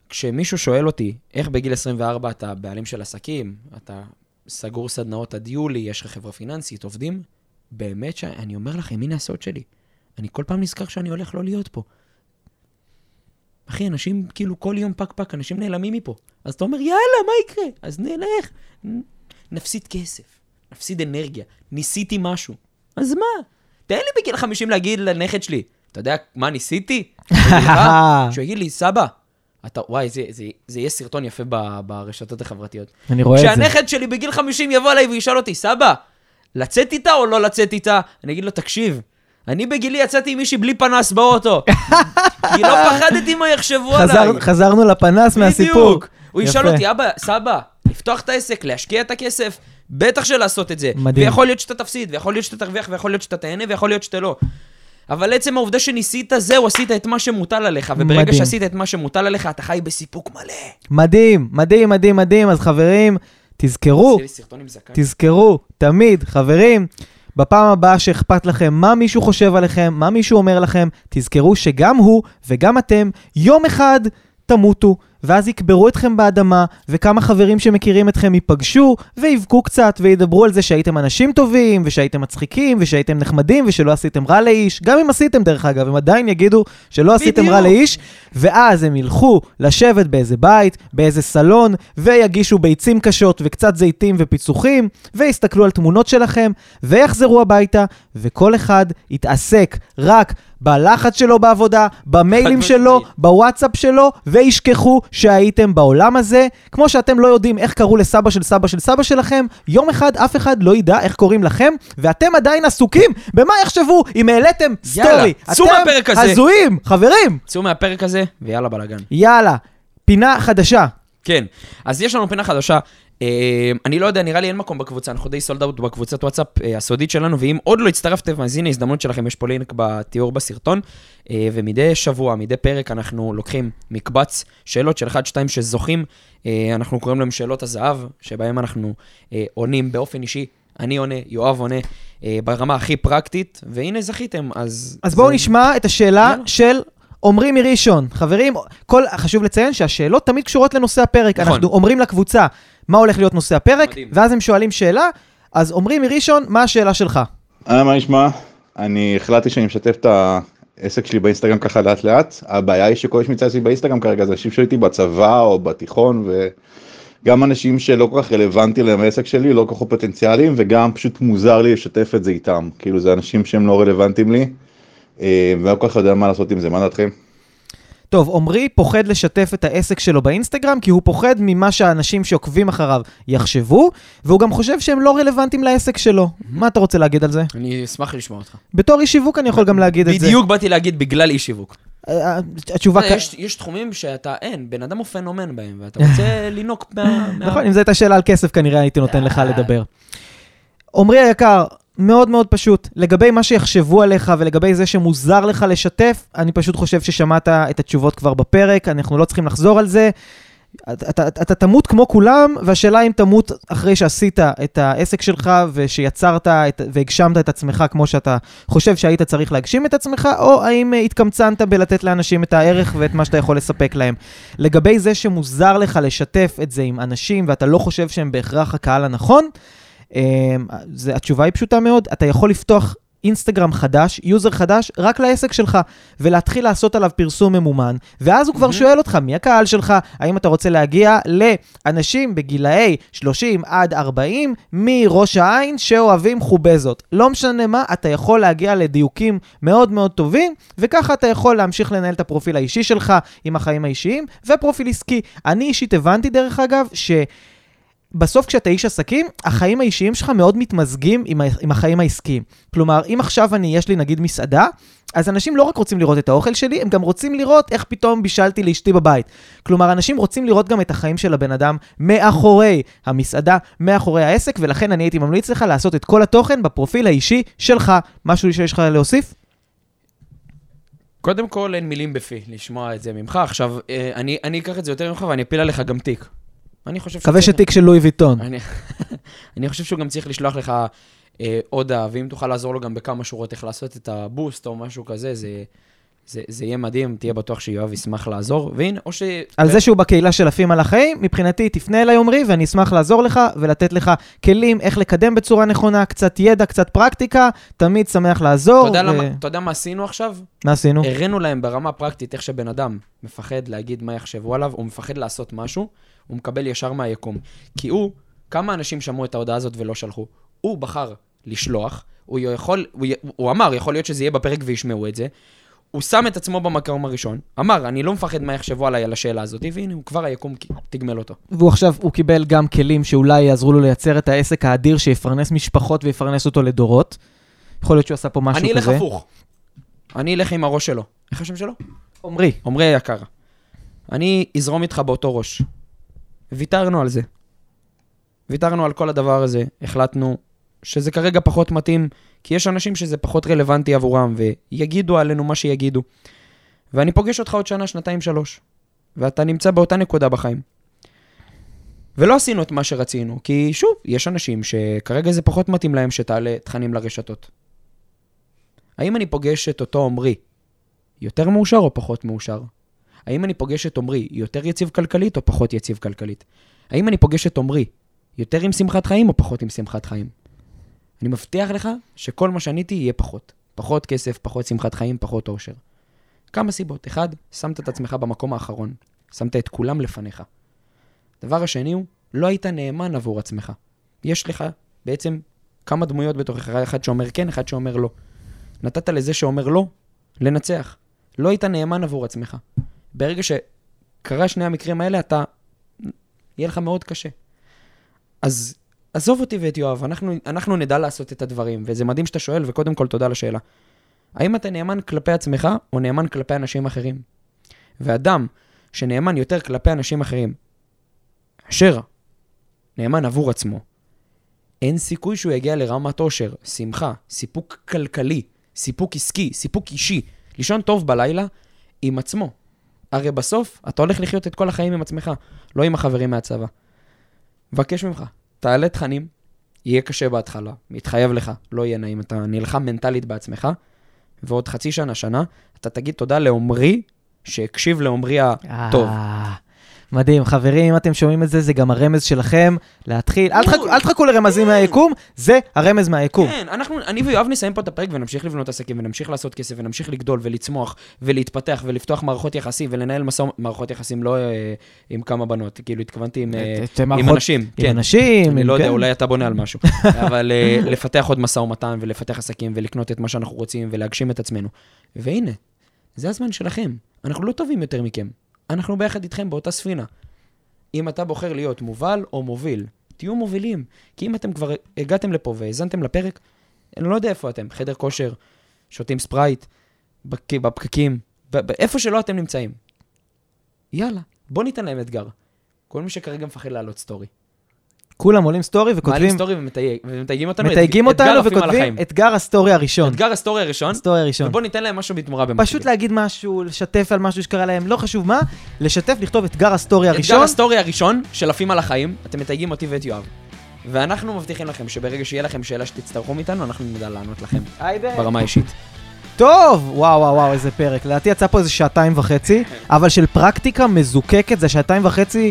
כשמישהו שואל אותי, איך בגיל 24 אתה בעלים של עסקים, אתה סגור סדנאות עד יולי, יש לך חברה פיננסית, עובדים, באמת שאני אומר לכם, הנה הסוד שלי. אני כל פעם נזכר שאני הולך לא להיות פה. אחי, אנשים כאילו כל יום פק פק, אנשים נעלמים מפה. אז אתה אומר, יאללה, מה יקרה? אז נלך. נפסיד כסף, נפסיד אנרגיה, ניסיתי משהו. אז מה? תן לי בגיל 50 להגיד לנכד שלי, אתה יודע מה ניסיתי? שהוא יגיד לי, סבא, אתה, וואי, זה, זה, זה יהיה סרטון יפה ב, ברשתות החברתיות. אני רואה את זה. כשהנכד שלי בגיל 50 יבוא אליי וישאל אותי, סבא, לצאת איתה או לא לצאת איתה? אני אגיד לו, תקשיב, אני בגילי יצאתי עם מישהי בלי פנס באוטו. כי לא פחדתי מה יחשבו חזר, עליי. חזרנו לפנס מהסיפור. בדיוק. הוא ישאל. אותי, אבא, סבא, לפתוח את העסק, להשקיע את הכסף? בטח שלעשות את זה. מדהים. ויכול להיות שאתה תפסיד, ויכול להיות שאתה תרוויח, ויכול להיות שאתה תהנה, ויכול להיות שאתה לא. אבל עצם העובדה שניסית, זהו, עשית את מה שמוטל עליך, וברגע מדהים. שעשית את מה שמוטל עליך, אתה חי בסיפוק מלא. מדהים, מדהים, מדהים, מדהים. אז חברים, תזכרו. תזכרו, תמיד, חברים, בפעם הבאה שאכפת לכם מה מישהו חושב עליכם, מה מישהו אומר לכם, תזכרו שגם הוא וגם אתם יום אחד תמותו, ואז יקברו אתכם באדמה, וכמה חברים שמכירים אתכם ייפגשו, ויבכו קצת, וידברו על זה שהייתם אנשים טובים, ושהייתם מצחיקים, ושהייתם נחמדים, ושלא עשיתם רע לאיש. גם אם עשיתם, דרך אגב, הם עדיין יגידו שלא עשיתם רע בדיוק. לאיש, ואז הם ילכו לשבת באיזה בית, באיזה סלון, ויגישו ביצים קשות וקצת זיתים ופיצוחים, ויסתכלו על תמונות שלכם, ויחזרו הביתה, וכל אחד יתעסק רק בלחץ שלו בעבודה, במיילים שלו. בוואטסאפ שלו, וישכחו שהייתם בעולם הזה. כמו שאתם לא יודעים איך קראו לסבא של סבא של סבא שלכם, יום אחד אף אחד לא ידע איך קוראים לכם, ואתם עדיין עסוקים במה יחשבו אם העליתם יאללה, סטורי. צאו מהפרק אתם הזה. הזויים, חברים. צאו מהפרק הזה, ויאללה בלאגן. יאללה, פינה חדשה. כן, אז יש לנו פינה חדשה. אה, אני לא יודע, נראה לי אין מקום בקבוצה, אנחנו די סולד אאוט בקבוצת וואטסאפ אה, הסודית שלנו, ואם עוד לא הצטרפתם, אז הנה הזדמנות שלכם, יש פה לינק בתיאור בסרטון. אה, ומדי שבוע, מדי פרק, אנחנו לוקחים מקבץ שאלות של 1-2 שזוכים, אה, אנחנו קוראים להם שאלות הזהב, שבהם אנחנו עונים באופן אישי. אני עונה, יואב עונה, אה, ברמה הכי פרקטית, והנה זכיתם, אז... אז בואו זה- נשמע את השאלה יאללה. של עמרי מראשון. חברים, כל, חשוב לציין שהשאלות תמיד קשורות לנושא הפרק. נכון. אנחנו אומרים לקבוצה מה הולך להיות נושא הפרק, מדהים. ואז הם שואלים שאלה. אז עמרי מראשון, מה השאלה שלך? אה, מה נשמע? אני החלטתי שאני משתף את העסק שלי באינסטגרם ככה לאט לאט. הבעיה היא שכל מי שנמצא אצלי באינסטגרם כרגע זה אנשים שהייתי בצבא או בתיכון וגם אנשים שלא כל כך רלוונטיים להם העסק שלי, לא כל כך פוטנציאליים וגם פשוט מוזר לי לשתף את זה איתם. כאילו זה אנשים שהם לא רלוונטיים לי ואני לא כל כך יודע מה לעשות עם זה, מה דעתכם? טוב, עמרי פוחד לשתף את העסק שלו באינסטגרם, כי הוא פוחד ממה שהאנשים שעוקבים אחריו יחשבו, והוא גם חושב שהם לא רלוונטיים לעסק שלו. מה אתה רוצה להגיד על זה? אני אשמח לשמוע אותך. בתור איש שיווק אני יכול גם להגיד את זה. בדיוק באתי להגיד בגלל אי שיווק. אה, התשובה... כ- יש, יש תחומים שאתה אין, בן אדם הוא פנומן בהם, ואתה רוצה לינוק מה... נכון, אם זו הייתה שאלה על כסף, כנראה הייתי נותן לך אה. לדבר. עמרי היקר, מאוד מאוד פשוט. לגבי מה שיחשבו עליך ולגבי זה שמוזר לך לשתף, אני פשוט חושב ששמעת את התשובות כבר בפרק, אנחנו לא צריכים לחזור על זה. אתה, אתה, אתה תמות כמו כולם, והשאלה אם תמות אחרי שעשית את העסק שלך ושיצרת את, והגשמת את עצמך כמו שאתה חושב שהיית צריך להגשים את עצמך, או האם אה, התקמצנת בלתת לאנשים את הערך ואת מה שאתה יכול לספק להם. לגבי זה שמוזר לך לשתף את זה עם אנשים ואתה לא חושב שהם בהכרח הקהל הנכון, זה, התשובה היא פשוטה מאוד, אתה יכול לפתוח אינסטגרם חדש, יוזר חדש, רק לעסק שלך, ולהתחיל לעשות עליו פרסום ממומן, ואז הוא כבר שואל אותך, מי הקהל שלך? האם אתה רוצה להגיע לאנשים בגילאי 30 עד 40 מראש העין שאוהבים חובזות. לא משנה מה, אתה יכול להגיע לדיוקים מאוד מאוד טובים, וככה אתה יכול להמשיך לנהל את הפרופיל האישי שלך עם החיים האישיים, ופרופיל עסקי. אני אישית הבנתי, דרך אגב, ש... בסוף כשאתה איש עסקים, החיים האישיים שלך מאוד מתמזגים עם, ה- עם החיים העסקיים. כלומר, אם עכשיו אני, יש לי נגיד מסעדה, אז אנשים לא רק רוצים לראות את האוכל שלי, הם גם רוצים לראות איך פתאום בישלתי לאשתי בבית. כלומר, אנשים רוצים לראות גם את החיים של הבן אדם מאחורי המסעדה, מאחורי העסק, ולכן אני הייתי ממליץ לך לעשות את כל התוכן בפרופיל האישי שלך. משהו שיש לך להוסיף? קודם כל, אין מילים בפי לשמוע את זה ממך. עכשיו, אה, אני, אני אקח את זה יותר ממך ואני אפיל עליך גם תיק. אני חושב מקווה שצריך- שתיק של לואי ויטון. אני, אני חושב שהוא גם צריך לשלוח לך אה, הודעה, ואם תוכל לעזור לו גם בכמה שורות איך לעשות את הבוסט או משהו כזה, זה, זה, זה יהיה מדהים, תהיה בטוח שיואב ישמח לעזור. והנה, או ש... על זה שהוא בקהילה של עפים על החיים, מבחינתי תפנה אליי עמרי ואני אשמח לעזור לך ולתת לך כלים איך לקדם בצורה נכונה, קצת ידע, קצת פרקטיקה, תמיד שמח לעזור. אתה יודע, ו- למה, מה עשינו עכשיו? מה עשינו? הראינו להם ברמה הפרקטית איך שבן אדם מפחד להגיד מה יחשבו עליו, הוא מפחד לעשות משהו, הוא מקבל ישר מהיקום. כי הוא, כמה אנשים שמעו את ההודעה הזאת ולא שלחו? הוא בחר לשלוח, הוא יכול, הוא, הוא אמר, יכול להיות שזה יהיה בפרק וישמעו את זה, הוא שם את עצמו במקום הראשון, אמר, אני לא מפחד מה יחשבו עליי על השאלה הזאת, והנה, הוא כבר היקום תגמל אותו. והוא עכשיו, הוא קיבל גם כלים שאולי יעזרו לו לייצר את העסק האדיר שיפרנס משפחות ויפרנס אותו לדורות. יכול להיות שהוא עשה פה משהו אני כזה. אלך הפוך. אני אלך עם הראש שלו. איך השם שלו? עמרי, עמרי היקר, אני אזרום איתך באותו ראש. ויתרנו על זה. ויתרנו על כל הדבר הזה, החלטנו שזה כרגע פחות מתאים, כי יש אנשים שזה פחות רלוונטי עבורם, ויגידו עלינו מה שיגידו. ואני פוגש אותך עוד שנה, שנתיים, שלוש, ואתה נמצא באותה נקודה בחיים. ולא עשינו את מה שרצינו, כי שוב, יש אנשים שכרגע זה פחות מתאים להם שתעלה תכנים לרשתות. האם אני פוגש את אותו עמרי יותר מאושר או פחות מאושר? האם אני פוגש את עמרי יותר יציב כלכלית או פחות יציב כלכלית? האם אני פוגש את עמרי יותר עם שמחת חיים או פחות עם שמחת חיים? אני מבטיח לך שכל מה שעניתי יהיה פחות. פחות כסף, פחות שמחת חיים, פחות אושר. כמה סיבות. אחד, שמת את עצמך במקום האחרון. שמת את כולם לפניך. הדבר השני הוא, לא היית נאמן עבור עצמך. יש לך בעצם כמה דמויות בתוכך, אחד שאומר כן, אחד שאומר לא. נתת לזה שאומר לא, לנצח. לא היית נאמן עבור עצמך. ברגע שקרה שני המקרים האלה, אתה... יהיה לך מאוד קשה. אז עזוב אותי ואת יואב, אנחנו, אנחנו נדע לעשות את הדברים, וזה מדהים שאתה שואל, וקודם כל תודה לשאלה. האם אתה נאמן כלפי עצמך, או נאמן כלפי אנשים אחרים? ואדם שנאמן יותר כלפי אנשים אחרים, כאשר נאמן עבור עצמו, אין סיכוי שהוא יגיע לרמת עושר, שמחה, סיפוק כלכלי, סיפוק עסקי, סיפוק אישי, לישון טוב בלילה עם עצמו. הרי בסוף אתה הולך לחיות את כל החיים עם עצמך, לא עם החברים מהצבא. מבקש ממך, תעלה תכנים, יהיה קשה בהתחלה, מתחייב לך, לא יהיה נעים, אתה נלחם מנטלית בעצמך, ועוד חצי שנה, שנה, אתה תגיד תודה לעומרי, שהקשיב לעומרי הטוב. אה, מדהים, חברים, אם אתם שומעים את זה, זה גם הרמז שלכם להתחיל. אל תחכו- אל תחכו לרמזים מהיקום, זה הרמז מהיקום. כן, אנחנו, אני ויואב נסיים פה את הפרק ונמשיך לבנות עסקים, ונמשיך לעשות כסף, ונמשיך לגדול ולצמוח, ולהתפתח, ולפתוח מערכות יחסים, ולנהל מסע, מערכות יחסים לא אה, עם כמה בנות, כאילו התכוונתי עם, אה, עם מערכות- אנשים. עם כן. אנשים, אני לא יודע, כן. אולי אתה בונה על משהו. אבל אה, לפתח עוד משא ומתן, ולפתח עסקים, ולקנות את מה שאנחנו רוצים, ולהגשים את עצמנו. והנה, זה הזמן שלכם. אנחנו לא טובים יותר מכם. אנחנו ביחד איתכם באותה ספינה. אם אתה בוחר להיות מובל או מוביל, תהיו מובילים. כי אם אתם כבר הגעתם לפה והאזנתם לפרק, אני לא יודע איפה אתם, חדר כושר, שותים ספרייט, בק- בפקקים, איפה שלא אתם נמצאים. יאללה, בוא ניתן להם אתגר. כל מי שכרגע מפחד לעלות סטורי. כולם עולים סטורי מעלים וכותבים, סטורי ומתייג- ומתייגים אותנו, מתייגים אתגר אותנו וכותבים. אתגר הסטורי הראשון. אתגר הסטורי הראשון, הסטורי הראשון. ובוא ניתן להם משהו בתמורה במקביל. פשוט להגיד משהו, לשתף על משהו שקרה להם, לא חשוב מה, לשתף, לכתוב אתגר הסטורי אתגר הראשון. הסטורי הראשון של עפים על החיים, אתם מתייגים אותי ואת יואב. ואנחנו מבטיחים לכם שברגע שיהיה לכם שאלה שתצטרכו מאיתנו, אנחנו נדע לענות לכם. ברמה האישית. טוב, וואו וואו וואו, איזה פרק. לדעתי יצא פה איזה שעתיים וחצי, אבל של פרקטיקה מזוקקת, זה שעתיים וחצי,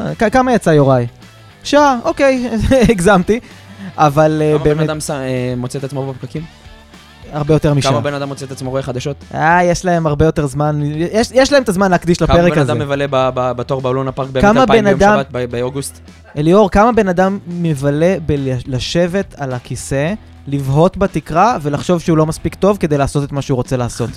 אה, כמה יצא יוראי? שעה, אוקיי, הגזמתי. אבל אה, כמה בן באמת, אדם אה, מוצא את עצמו בפקקים? הרבה יותר משעה. כמה בן אדם מוצא את עצמו רואה חדשות? אה, יש להם הרבה יותר זמן, יש, יש להם את הזמן להקדיש כמה לפרק בן הזה. אדם מבלה ב- ב- בתור באולונה פארק באמת כמה 2000 בן ביום אדם- שבת באוגוסט? אליאור, כמה בן אדם מבלה בלשבת על הכיסא, לבהות בתקרה ולחשוב שהוא לא מספיק טוב כדי לעשות את מה שהוא רוצה לעשות.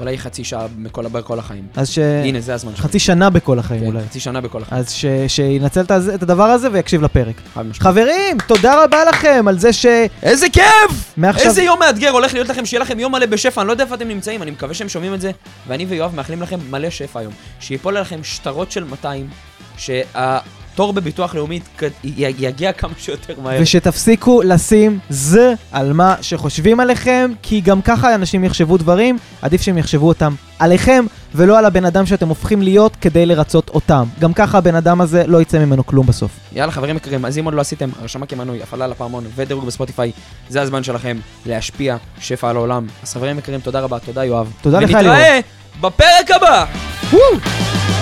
אולי חצי שעה מכל בכל החיים. אז ש... הנה, זה הזמן שלו. חצי שנה בכל החיים כן, אולי. חצי שנה בכל החיים. אז ש... שינצל את הדבר הזה ויקשיב לפרק. חברים, תודה רבה לכם על זה ש... איזה כיף! מעכשיו... איזה יום מאתגר הולך להיות לכם, שיהיה לכם יום מלא בשפע, אני לא יודע איפה אתם נמצאים, אני מקווה שהם שומעים את זה, ואני ויואב מאחלים לכם מלא שפע היום. שיפול עליכם שטרות של 200, שהתור בביטוח לאומי יגיע כמה שיותר מהר. ושתפסיקו לשים זה על מה שחושבים עליכם, כי גם ככה אנשים יחשבו דברים, עדיף שהם יחשבו אותם עליכם, ולא על הבן אדם שאתם הופכים להיות כדי לרצות אותם. גם ככה הבן אדם הזה לא יצא ממנו כלום בסוף. יאללה חברים יקרים, אז אם עוד לא עשיתם, הרשמה כמנוי, הפעלה לפעמון ודירוג בספוטיפיי, זה הזמן שלכם להשפיע שפע על העולם. אז חברים יקרים, תודה רבה, תודה יואב. תודה לך, ליאור. ונתראה בפרק הבא! וואו!